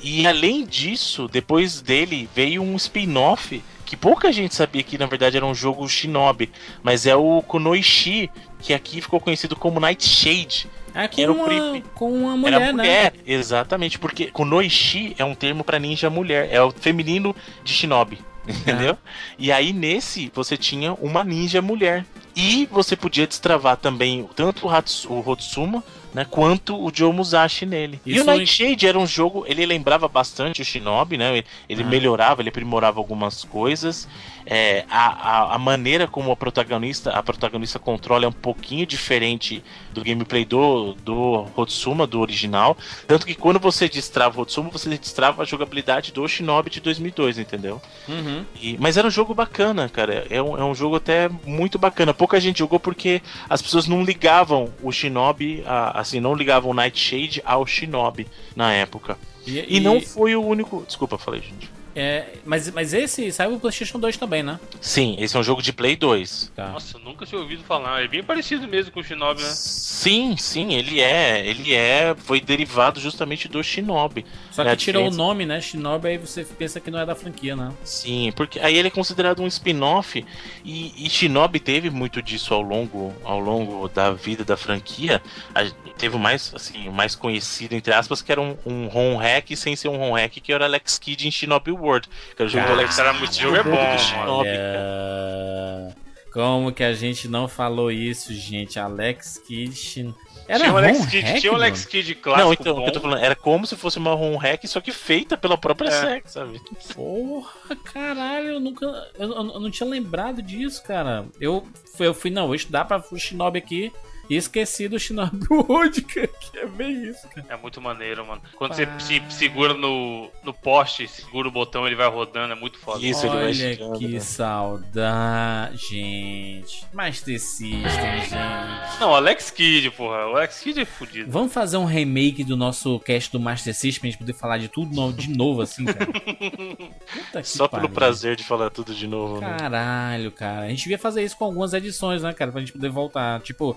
E além disso, depois dele veio um spin-off que pouca gente sabia que na verdade era um jogo Shinobi, mas é o Kunoichi, que aqui ficou conhecido como Nightshade. É com, era uma, com uma mulher, era né? mulher, exatamente, porque Kunoichi é um termo pra ninja mulher, é o feminino de Shinobi. Entendeu? E aí nesse você tinha uma ninja mulher. E você podia destravar também tanto o, Hatsu, o Hotsuma, né, quanto o Joe Musashi nele. e Isso o Nightshade era um jogo, ele lembrava bastante o Shinobi, né? Ele, ele Ah. melhorava, ele aprimorava algumas coisas. É, a, a, a maneira como a protagonista, a protagonista controla é um pouquinho diferente do gameplay do, do Hotsuma, do original. Tanto que quando você destrava o Hotsuma, você destrava a jogabilidade do Shinobi de 2002, entendeu? Uhum. E- mas era um jogo bacana, cara. É um, é um jogo até muito bacana. Pouca gente jogou porque as pessoas não ligavam o Shinobi, a- assim, não ligavam o Nightshade ao Shinobi na época. E, E, não foi o único. Desculpa, falei, gente. É, mas, mas esse saiu pro PlayStation 2 também, né? Sim, esse é um jogo de Play 2. Tá. Nossa, nunca tinha ouvido falar. É bem parecido mesmo com o Shinobi, né? Sim, sim, ele é. Ele é. Foi derivado justamente do Shinobi. Só É, que tirou o nome, né? Shinobi, aí você pensa que não é da franquia, né? Sim, porque aí ele é considerado um spin-off e, e Shinobi teve muito disso ao longo, ao longo da vida da franquia. A- teve o mais, assim, mais conhecido, entre aspas, que era um, um ROM hack sem ser um ROM hack, que era Alex Kidd em Shinobi World. Que era o jogo do Alex Cara, esse jogo é bom. Shinobi, cara. Como que a gente não falou isso, gente? Alex Kidd... Era tinha o Alex ROM Kidd, hack, tinha o Alex mano? Kidd clássico. Não, então, o bom. que eu tô falando, era como se fosse uma ROM hack, só que feita pela própria É. SEC, sabe? Porra, caralho, eu nunca. Eu, eu- eu não tinha lembrado disso, cara. Eu, fui- eu fui, não, vou estudar pra Shinobi aqui. E esqueci do Shinobi Wood, cara, que é bem isso, cara. É muito maneiro, mano. Quando você se segura no, no poste, segura o botão, ele vai rodando, é muito foda. Isso, ele vai Olha chegando, que né? saudade, gente. Master System, gente. Não, Alex Kidd, porra. O Alex Kidd é fudido. Vamos fazer um remake do nosso cast do Master System pra gente poder falar de tudo de novo, assim, cara. Puta que Só pelo pariu. prazer de falar tudo de novo, né? Caralho, cara. A gente devia fazer isso com algumas edições, né, cara? Pra gente poder voltar. Tipo,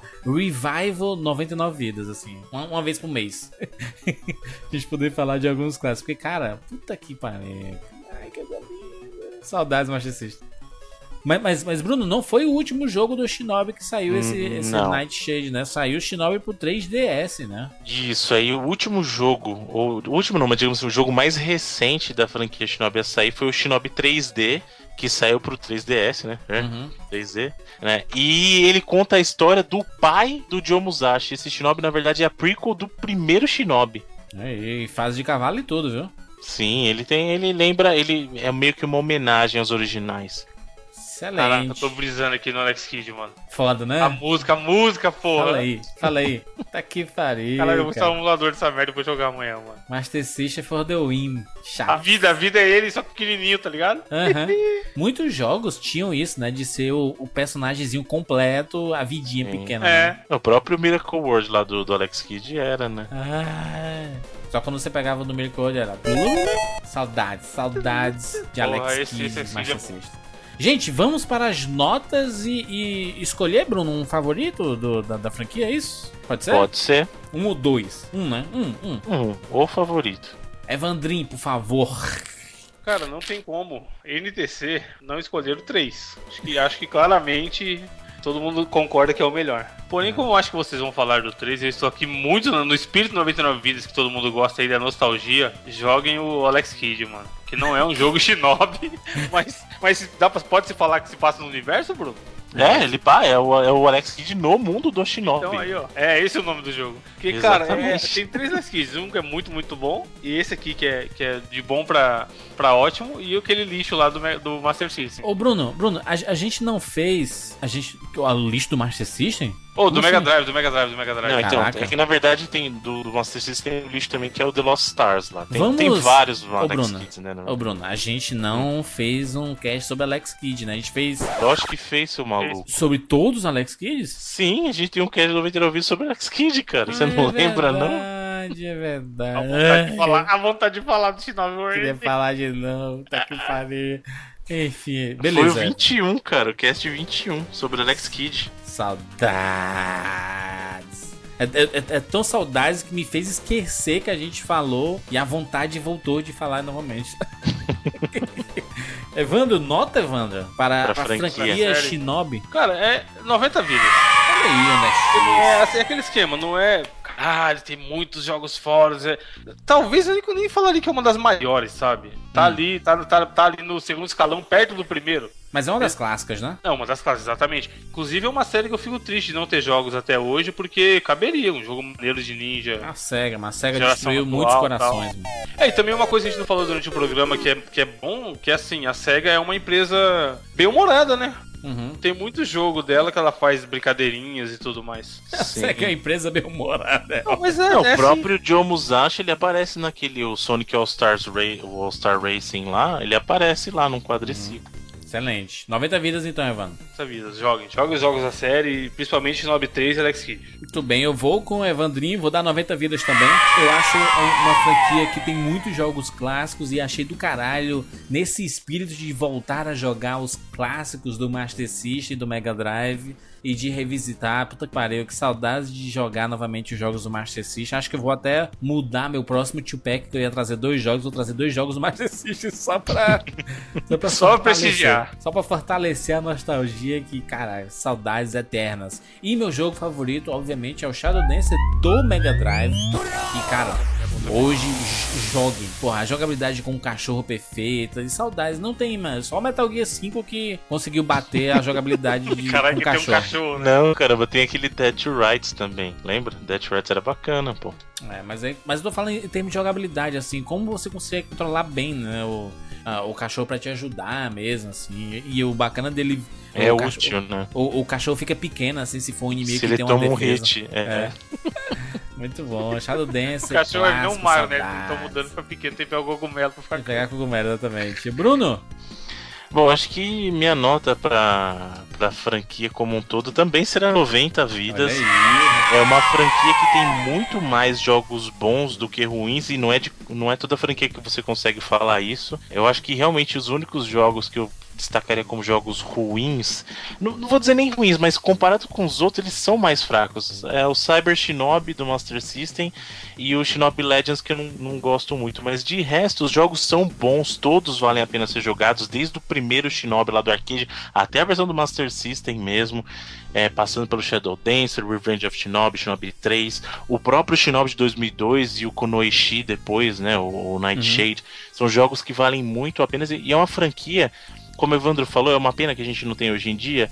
Revival 99 vidas, assim. Uma, uma vez por mês. a gente poder falar de alguns clássicos. Porque, cara, puta que pariu. Ai, que linda. Saudades System. Mas, mas, mas, Bruno, não foi o último jogo do Shinobi que saiu esse, Hum, esse. Nightshade, né? Saiu o Shinobi pro 3DS, né? Isso aí, o último jogo, ou o último não, mas digamos assim, o jogo mais recente da franquia Shinobi a sair foi o Shinobi 3D, que saiu pro 3DS, né? É, Uhum. 3D, né? E ele conta a história do pai do Joe Musashi. Esse Shinobi, na verdade, é a prequel do primeiro Shinobi. Aí, fase de cavalo e tudo, viu? Sim, ele tem. Ele lembra. Ele é meio que uma homenagem aos originais. Excelente. Caraca, eu tô brisando aqui no Alex Kidd, mano. Foda, né? A música, a música, porra. Fala aí, fala aí. Tá que pariu. Caralho, eu vou cara. instalar um emulador dessa merda e vou jogar amanhã, mano. Master System for the win. A Chato. vida, a vida é ele, só pequenininho, tá ligado? Aham. Muitos jogos tinham isso, né? De ser o, o personagemzinho completo, a vidinha Sim. pequena. Né? É. O próprio Miracle World lá do, do Alex Kidd era, né? Ah, só quando você pegava o número code era. Saudades, saudades de Alex esse- Kidd, esse é Master bom. System. Gente, vamos para as notas e, e escolher, Bruno, um favorito do- da, da franquia, é isso? Pode ser? Pode ser. Um ou dois? Um, né? Um, um. Um, o favorito. Evandrin, por favor. Cara, não tem como. NTC não escolheram três. Acho que, acho que claramente todo mundo concorda que é o melhor. Porém, como eu acho que vocês vão falar do 3, eu estou aqui muito no no espírito 99 vidas que todo mundo gosta aí da nostalgia. Joguem o Alex Kidd, mano. Que não é um jogo shinobi, mas, mas dá pra, pode se falar que se passa no universo, Bruno? É, ele pá, é o, é o Alex Kidd no mundo do Shinobi. Então aí, ó. É, esse é o nome do jogo. Porque, cara, é- Exatamente. tem três Alex Kidds. Um que é muito, muito bom. E esse aqui que é, que é de bom pra, pra ótimo. E aquele lixo lá do, do Master System. Ô, Bruno, Bruno, a, a gente não fez. A gente. A lista do Master System? Ô, do Como Mega assim? Drive, do Mega Drive, do Mega Drive. Não, então, Caraca. é que na verdade tem do, do Master System tem um lixo também que é o The Lost Stars lá. Tem, Vamos- tem vários Ô, Alex Bruno. Kids, né? Ô, Bruno, a gente não fez um cast sobre Alex Kidd, né? A gente fez Lógico que fez, seu maluco. sobre todos os Alex Kids? Sim, a gente tem um cast de 99 vídeos sobre Alex Kidd, cara. Você não é lembra, não? verdade, É verdade, A vontade de falar, a vontade de falar do Shinobi Eu queria World. falar de novo, tá que pariu. Enfim, Foi o beleza. 21, cara, o cast 21 sobre Alex Kidd. Saudades. É, é- é tão saudades que me fez esquecer que a gente falou e a vontade voltou de falar novamente. Evandro, nota, Evandro, para Pra a franquia. franquia. Shinobi. Cara, é 90 vidas. Olha aí, É, né? assim, é aquele esquema, não é. Caralho, tem muitos jogos fora. é- Talvez eu nem- falaria que é uma das maiores, sabe? Tá Hum. ali, tá, tá, tá ali no segundo escalão, perto do primeiro. Mas é uma das clássicas, né? É uma das classes, exatamente. Inclusive é uma série que eu fico triste de não ter jogos até hoje, porque caberia um jogo maneiro de ninja. A SEGA, mas a SEGA destruiu atual, muitos corações. É, e também uma coisa que a gente não falou durante o programa que é, que é bom, que é assim, a SEGA é uma empresa bem humorada, né? Uhum. Tem muito jogo dela que ela faz brincadeirinhas e tudo mais. A SEGA é uma empresa bem humorada. Não, mas é, Não, é o próprio Joe Musashi, ele aparece naquele o Sonic All Stars Ra o All Star Racing lá, ele aparece lá num quadriciclo. Excelente. 90 vidas então, Evandro. Essa vida, joguem. Joguem os jogos da série, principalmente Shinobi 3 e Alex Kidd. Muito bem, eu vou com o Evandrinho, vou dar 90 vidas também. Eu acho uma franquia que tem muitos jogos clássicos e achei do caralho nesse espírito de voltar a jogar os clássicos do Master System e do Mega Drive e de revisitar. Puta que pariu, que saudades de jogar novamente os jogos do Master System. Acho que eu vou até mudar meu próximo two-pack, que eu ia trazer dois jogos, vou trazer dois jogos do Master System só pra. só pra, Só prestigiar. Só pra fortalecer a nostalgia que, cara, saudades eternas. E meu jogo favorito, obviamente, é o Shadow Dancer do Mega Drive. E, cara, Hoje, j- joguem. Porra, a jogabilidade com um cachorro perfeita e saudades. Não tem, mano. Só o Metal Gear 5 que conseguiu bater a jogabilidade de Caraca, um tem um cachorro. cachorro, né? Não, caramba, tem aquele Dead to Rights também. Lembra? Dead to Rights era bacana, pô. É, mas, é, mas eu tô falando em termos de jogabilidade, assim, como você consegue controlar bem, né? O, ah, o cachorro pra te ajudar mesmo, assim. E, o bacana dele. É o útil, né? O, o cachorro fica pequeno, assim, se for um inimigo Se que ele tem uma toma um defesa. hit. É. É. Muito bom. Shadow Dance. O cachorro é não Mario, né? Eles estão mudando pra pequeno, tem que pegar o cogumelo pra ficar Tem que pegar cogumelo, exatamente. Bruno? Bom, acho que minha nota pra, pra franquia como um todo também será 90 Olha vidas. É uma franquia que tem muito mais jogos bons do que ruins e não é, de, não é toda franquia que você consegue falar isso. Eu acho que realmente os únicos jogos que eu destacaria como jogos ruins, não, não vou dizer nem ruins, mas comparado com os outros, eles são mais fracos. É o Cyber Shinobi do Master System e o Shinobi Legends que eu não, não gosto muito, mas de resto os jogos são bons, todos valem a pena ser jogados, desde o primeiro Shinobi lá do arcade até a versão do Master System mesmo é, passando pelo Shadow Dancer, Revenge of Shinobi, Shinobi 3, o próprio Shinobi de 2002 e o Konoichi depois, né, o, o Nightshade, são jogos que valem muito a pena e é uma franquia, como o Evandro falou, é uma pena que a gente não tem hoje em dia.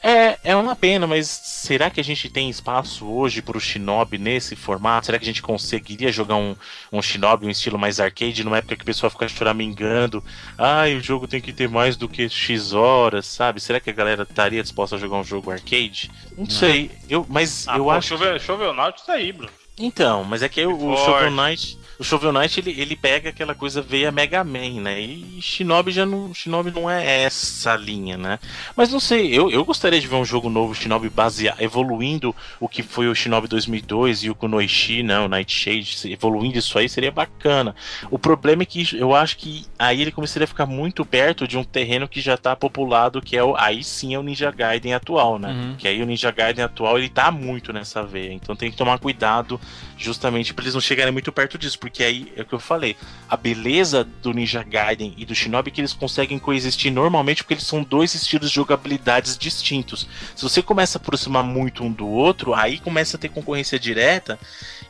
É, é uma pena, mas será que a gente tem espaço hoje para o Shinobi nesse formato? Será que a gente conseguiria jogar um, um Shinobi, um estilo mais arcade, numa época que o pessoal fica choramingando? Ai, o jogo tem que ter mais do que X horas, sabe? Será que a galera estaria disposta a jogar um jogo arcade? Não, sei, eu, mas Ah, eu pô, acho. Shovel, Shovel Knight tá aí, Bruno. Então, mas é que o. Shovel Knight. O Shovel Knight ele, ele pega aquela coisa veia Mega Man, né? E Shinobi já não. Shinobi não é essa linha, né? Mas não sei, eu, eu gostaria de ver um jogo novo Shinobi baseado, evoluindo o que foi o Shinobi 2002 e o Kunoichi, né? O Nightshade, evoluindo isso aí seria bacana. O problema é que eu acho que aí ele começaria a ficar muito perto de um terreno que já tá populado, que é o. Aí sim é o Ninja Gaiden atual, né? Uhum. Que aí o Ninja Gaiden atual ele tá muito nessa veia. Então tem que tomar cuidado justamente pra eles não chegarem muito perto disso. Porque aí é o que eu falei. A beleza do Ninja Gaiden e do Shinobi é que eles conseguem coexistir normalmente porque eles são dois estilos de jogabilidades distintos. Se você começa a aproximar muito um do outro, aí começa a ter concorrência direta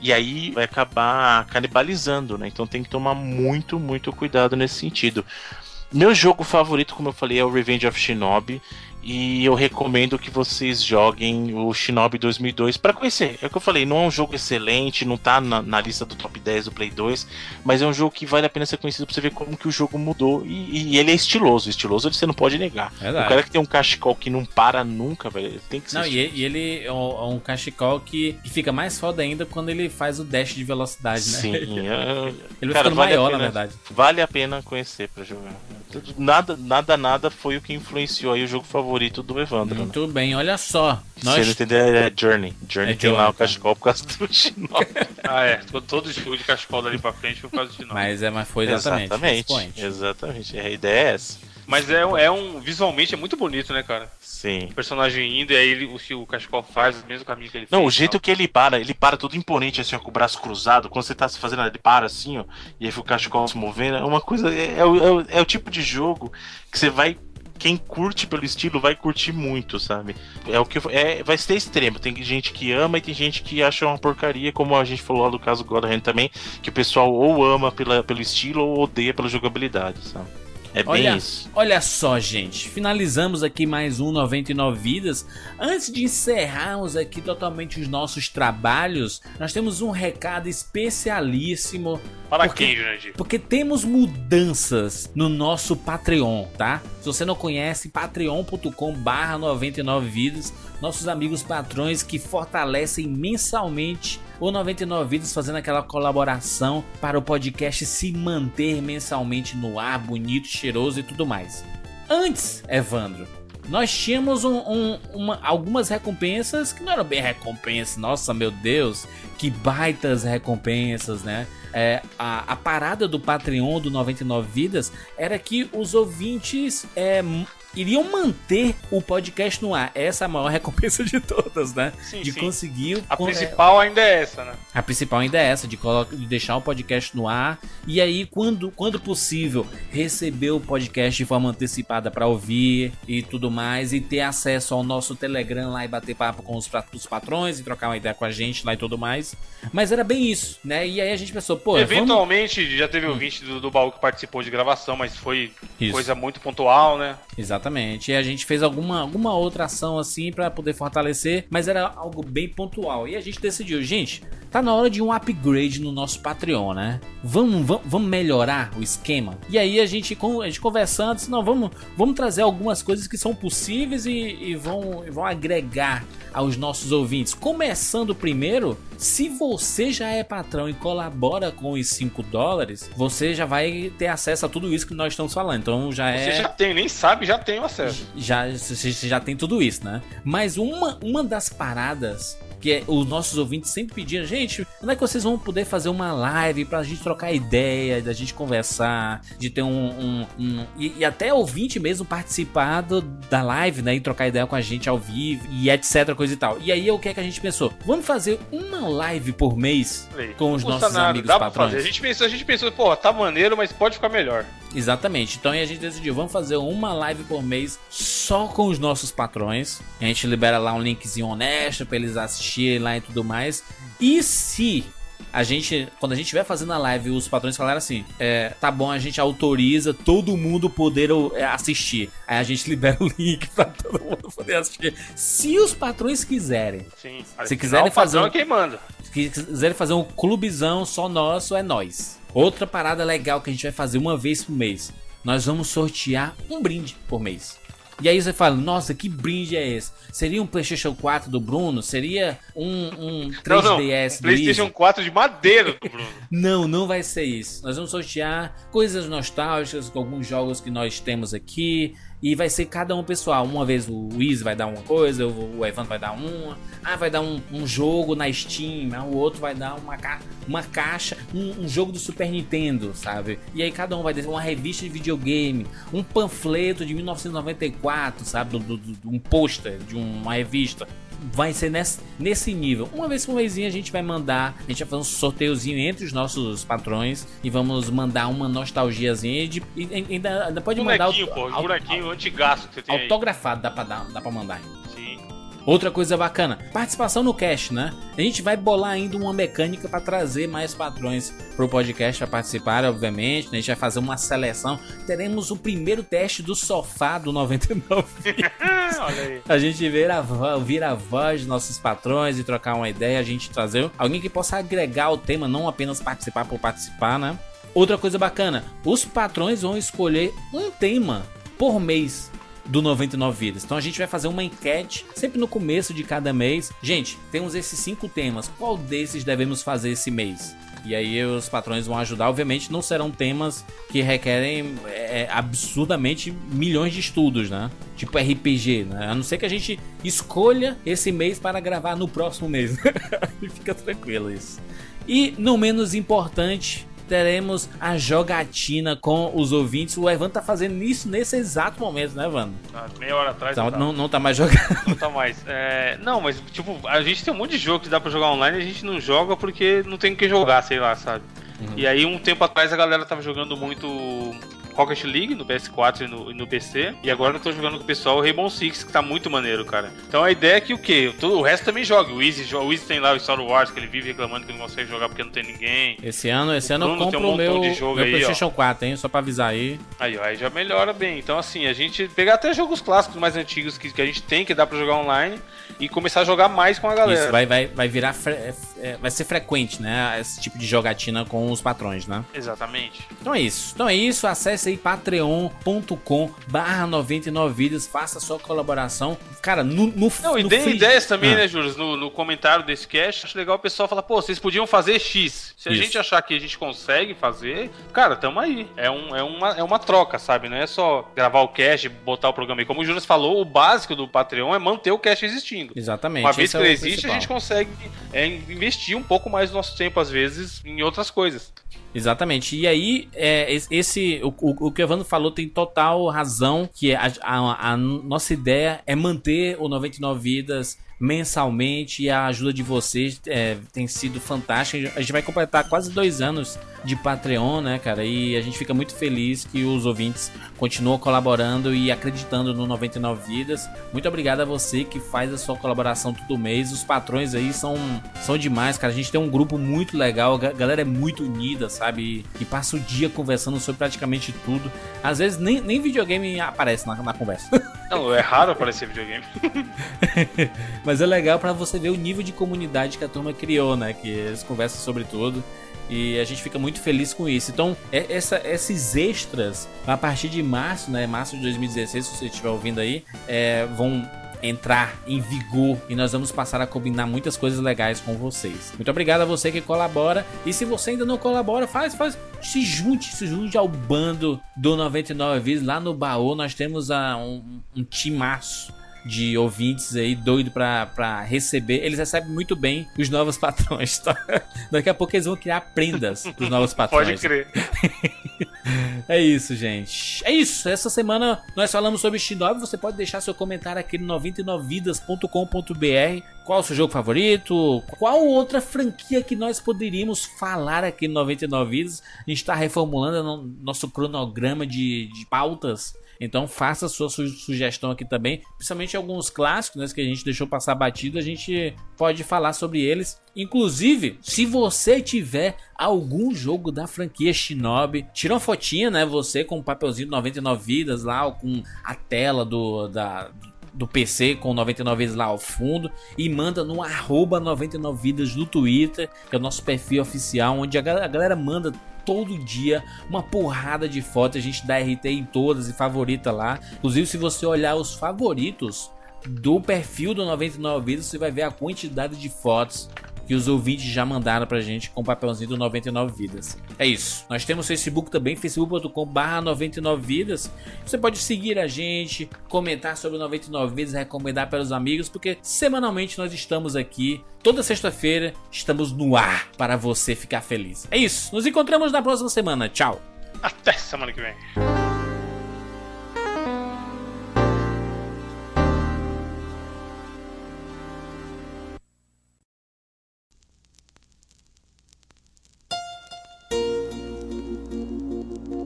e aí vai acabar canibalizando, né? Então tem que tomar muito, muito cuidado nesse sentido. Meu jogo favorito, como eu falei, é o Revenge of Shinobi. E eu recomendo que vocês joguem o Shinobi 2002 para conhecer. É o que eu falei, não é um jogo excelente, não tá na, na lista do top 10 do Play 2, mas é um jogo que vale a pena ser conhecido pra você ver como que o jogo mudou. E, e ele é estiloso, estiloso você não pode negar. Verdade. O cara que tem um cachecol que não para nunca, velho, tem que ser Não, e, e ele é um, é um cachecol que, que fica mais foda ainda quando ele faz o dash de velocidade, né? Sim, é- Ele Cara, vale maior, pena. na verdade. Vale a pena conhecer pra jogar. Nada, nada, nada foi o que influenciou aí o jogo favorito do Evandro. né? Muito bem, olha só. Se você não Nós, entender, é Journey. Journey É tem lá o cachecol por causa do Shinobi. Ah, é. Todo, todo jogo de cachecol dali pra frente foi por causa de Shinobi. mas, é, mas foi exatamente. Exatamente. Exatamente. A ideia é essa. Mas é, um- é um. Visualmente é muito bonito, né, cara? Sim. O personagem indo e aí ele, o, que o cachecol faz o mesmo caminho que ele Não, fez. o jeito que ele para, ele para todo imponente, assim, ó, com o braço cruzado. Quando você tá se fazendo, ele para assim, ó, e aí fica o cachecol se movendo. É uma coisa. É, é o- é o, é o tipo de jogo que você vai. Quem curte pelo estilo vai curtir muito, sabe? É o que é, vai ser extremo. Tem gente que ama e tem gente que acha uma porcaria, como a gente falou lá do caso God Hand também, que o pessoal ou ama pela, pelo estilo ou odeia pela jogabilidade, sabe? É bem Olha, isso. olha só, gente. Finalizamos aqui mais um 99 Vidas. Antes de encerrarmos aqui totalmente os nossos trabalhos, nós temos um recado especialíssimo Para Porque- quem, Jurandir? Porque temos mudanças no nosso Patreon, tá? Se você não conhece, patreon.com barra 99 vidas, nossos amigos patrões que fortalecem mensalmente o 99 vidas, fazendo aquela colaboração para o podcast se manter mensalmente no ar, bonito, cheiroso e tudo mais. Antes, Evandro, nós tínhamos um- um- uma- algumas recompensas que não eram bem recompensas, nossa meu Deus, que baitas recompensas, né? É, a, a parada do Patreon do 99 Vidas era que os ouvintes é, iriam manter o podcast no ar. Essa é a maior recompensa de todas, né? Sim, de sim. conseguir. A principal ainda é essa, né? a principal ainda é essa, de, colo- de deixar o podcast no ar. E aí, quando, quando possível, receber o podcast de forma antecipada para ouvir e tudo mais. E ter acesso ao nosso Telegram lá e bater papo com os, os patrões e trocar uma ideia com a gente lá e tudo mais. Mas era bem isso, né? E aí a gente pensou, pô, vamos... Eventualmente já teve ouvinte do, do baú que participou de gravação, mas foi Isso. coisa muito pontual, né? Exatamente. E a gente fez alguma, alguma outra ação assim pra poder fortalecer, mas era algo bem pontual. E a gente decidiu, gente, tá na hora de um upgrade no nosso Patreon, né? Vamos, vamos, vamos melhorar o esquema. E aí a gente, a gente conversando, disse, não, vamos, vamos trazer algumas coisas que são possíveis e, e vão, vão agregar aos nossos ouvintes. Começando primeiro, se você já é patrão e colabora com os 5 dólares, você já vai ter acesso a tudo isso que nós estamos falando. Então já é Você já tem, nem sabe, já tem o acesso. já, você você já tem tudo isso, né? Mas uma, uma das paradas que é- os nossos ouvintes sempre pediram, gente, quando é que vocês vão poder fazer uma live pra gente trocar ideia, da gente conversar, de ter um. um- um- e, e até ouvinte mesmo participar do- da live, né? E trocar ideia com a gente ao vivo e etc, coisa e tal. E aí o que é que a gente pensou? Vamos fazer uma live por mês com os nossos nada, amigos dá pra patrões. fazer. A gente pensou, a gente pensou, pô, tá maneiro, mas pode ficar melhor. Exatamente. Então a gente decidiu, vamos fazer uma live por mês só com os nossos patrões. A gente libera lá um linkzinho honesto pra eles assistirem lá e tudo mais. E se a gente, quando a gente estiver fazendo a live, os patrões falaram assim: é, tá bom, a gente autoriza todo mundo poder é, assistir. Aí a gente libera o link pra todo mundo poder assistir. Se os patrões quiserem, Sim. Se quiserem fazer um- é quem manda. se quiserem fazer um clubezão só nosso, é nós. Outra parada legal que a gente vai fazer uma vez por mês. Nós vamos sortear um brinde por mês. E aí você fala, nossa, que brinde é esse? Seria um PlayStation 4 do Bruno? Seria um, um 3DS Não, não, um PlayStation Easy? 4 de madeira do Bruno. Não, não vai ser isso. Nós vamos sortear coisas nostálgicas com alguns jogos que nós temos aqui. E vai ser cada um pessoal. Uma vez o Easy vai dar uma coisa, o Evandro vai dar uma. Ah, vai dar um, um jogo na Steam. Ah, o outro vai dar uma, ca uma caixa, um, um jogo do Super Nintendo, sabe? E aí cada um vai ter uma revista de videogame, um panfleto de 1994, sabe? Do, do- do- um pôster de uma revista vai ser nesse, nesse nível. Uma vez por mês a gente vai mandar, a gente vai fazer um sorteiozinho entre os nossos patrões e vamos mandar uma nostalgiazinha de, e ainda, ainda pode mandar Bonequinho, auto- pô. auto- Bonequinho antigaço que você tem aí. autografado, dá pra, dar, dá pra mandar. Outra coisa bacana, participação no cast, né? A gente vai bolar ainda uma mecânica para trazer mais patrões pro podcast para participar, obviamente. né? A gente vai fazer uma seleção. Teremos o primeiro teste do sofá do 99 Ah, olha aí. a gente ver a, ouvir a voz dos nossos patrões e trocar uma ideia, a gente trazer alguém que possa agregar o tema, não apenas participar por participar, né? Outra coisa bacana, os patrões vão escolher um tema por mês do 99 Vidas. Então a gente vai fazer uma enquete sempre no começo de cada mês. Gente, temos esses cinco temas. Qual desses devemos fazer esse mês? E aí os patrões vão ajudar. Obviamente não serão temas que requerem é, absurdamente milhões de estudos, né? Tipo RPG, né? A não ser que a gente escolha esse mês para gravar no próximo mês. Fica tranquilo isso. E não menos importante, teremos a jogatina com os ouvintes. O Evan tá fazendo isso nesse exato momento, né, Evan? Ah, meia hora atrás Tá- não, tá. não, não tá mais jogando. Não tá mais. É, não, mas tipo, a gente tem um monte de jogo que dá pra jogar online e a gente não joga porque não tem o que jogar, sei lá, sabe? E aí um tempo atrás a galera tava jogando muito Rocket League no PS4 e no, e no PC. E agora eu tô jogando com o pessoal o Rainbow Six, que tá muito maneiro, cara. Então a ideia é que o quê? O resto também joga. O Easy, o Easy tem lá o Star Wars, que ele vive reclamando que não consegue jogar porque não tem ninguém. Esse ano, esse ano eu Bruno compro um o meu, de jogo meu aí, PlayStation 4, hein? Só pra avisar aí. Aí, ó, aí já melhora bem. Então, assim, a gente pegar até jogos clássicos mais antigos que, que a gente tem, que dá pra jogar online, e começar a jogar mais com a galera. Isso vai, vai, vai virar. fre- é, é, vai ser frequente, né? Esse tipo de jogatina com os patrões, né? Exatamente. Então é isso. Então é isso. Acesse aí patreon.com barra 99 vídeos. Faça a sua colaboração. Cara, no, no Não, e no dê free- ideias também, Ah. né, Júlio? No, no comentário desse cast, acho legal o pessoal falar, pô, vocês podiam fazer X. Se a Isso. gente achar que a gente consegue fazer, cara, tamo aí. É, um, é, uma, é uma troca, sabe? Não é só gravar o cast, botar o programa aí. Como o Júlio falou, o básico do Patreon é manter o cast existindo. Exatamente. Uma vez esse que é ele o existe, a principal. gente consegue é, investir um pouco mais do nosso tempo, às vezes, em outras coisas. Exatamente. E aí, é, esse o, o, que o Evandro falou tem total razão, que a, a, a nossa ideia é manter o 99 Vidas mensalmente e a ajuda de vocês é, tem sido fantástica. A gente vai completar quase dois anos de Patreon, né, cara? E a gente fica muito feliz que os ouvintes continuam colaborando e acreditando no 99 Vidas. Muito obrigado a você que faz a sua colaboração todo mês. Os patrões aí são, são demais, cara. A gente tem um grupo muito legal, a galera é muito unida, sabe? E, passa o dia conversando sobre praticamente tudo. Às vezes nem, nem videogame aparece na, na conversa. Não, é raro aparecer videogame. Mas é legal para você ver o nível de comunidade que a turma criou, né? Que eles conversam sobre tudo. E a gente fica muito feliz com isso. Então, é, essa, esses extras, a partir de março, né? Março de 2016, se você estiver ouvindo aí, é, vão entrar em vigor e nós vamos passar a combinar muitas coisas legais com vocês. Muito obrigado a você que colabora e se você ainda não colabora, faz, faz, se junte, se junte ao bando do 99 Vidas lá no baú. Nós temos a, um, um timaço de ouvintes aí doido para receber. Eles recebem muito bem os novos patrões. Tá? Daqui a pouco eles vão criar prendas pros novos patrões. Pode crer. é isso, gente. É isso. Essa semana nós falamos sobre Shinobi. Você pode deixar seu comentário aqui no 99vidas.com.br. Qual o seu jogo favorito? Qual outra franquia que nós poderíamos falar aqui no 99 Vidas? A gente está reformulando nosso cronograma de, de pautas então faça sua su sugestão aqui também, principalmente alguns clássicos né, que a gente deixou passar batido, a gente pode falar sobre eles. Inclusive, se você tiver algum jogo da franquia Shinobi, tira uma fotinha, né, você com um papelzinho de 99 vidas lá, com a tela do da do PC com 99 vidas lá ao fundo e manda no arroba 99 vidas no Twitter, que é o nosso perfil oficial, onde a galera manda todo dia uma porrada de fotos. A gente dá RT em todas e favorita lá. Inclusive, se você olhar os favoritos do perfil do 99 Vidas, você vai ver a quantidade de fotos que os ouvintes já mandaram pra gente com o papelzinho do 99 Vidas. É isso. Nós temos Facebook também, facebook.com/barra 99 Vidas. Você pode seguir a gente, comentar sobre o 99 Vidas, recomendar para os amigos, porque semanalmente nós estamos aqui. Toda sexta-feira estamos no ar para você ficar feliz. É isso. Nos encontramos na próxima semana. Tchau. Até semana que vem.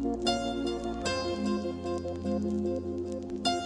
Thank you.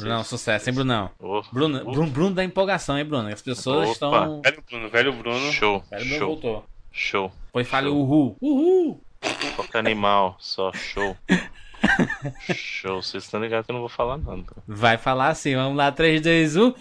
Brunão, seis. sucesso, hein, Brunão? Ô, Bruno, uh, Bruno, Bruno da empolgação, hein, Bruno? As pessoas Opa. estão. Velho Bruno, velho Bruno. Show, Pera, Bruno show, voltou. show. Foi fale uhul. Uhul! Toca animal, só show. show, vocês estão ligados que eu não vou falar nada. Vai falar assim, vamos lá, 3, 2, 1.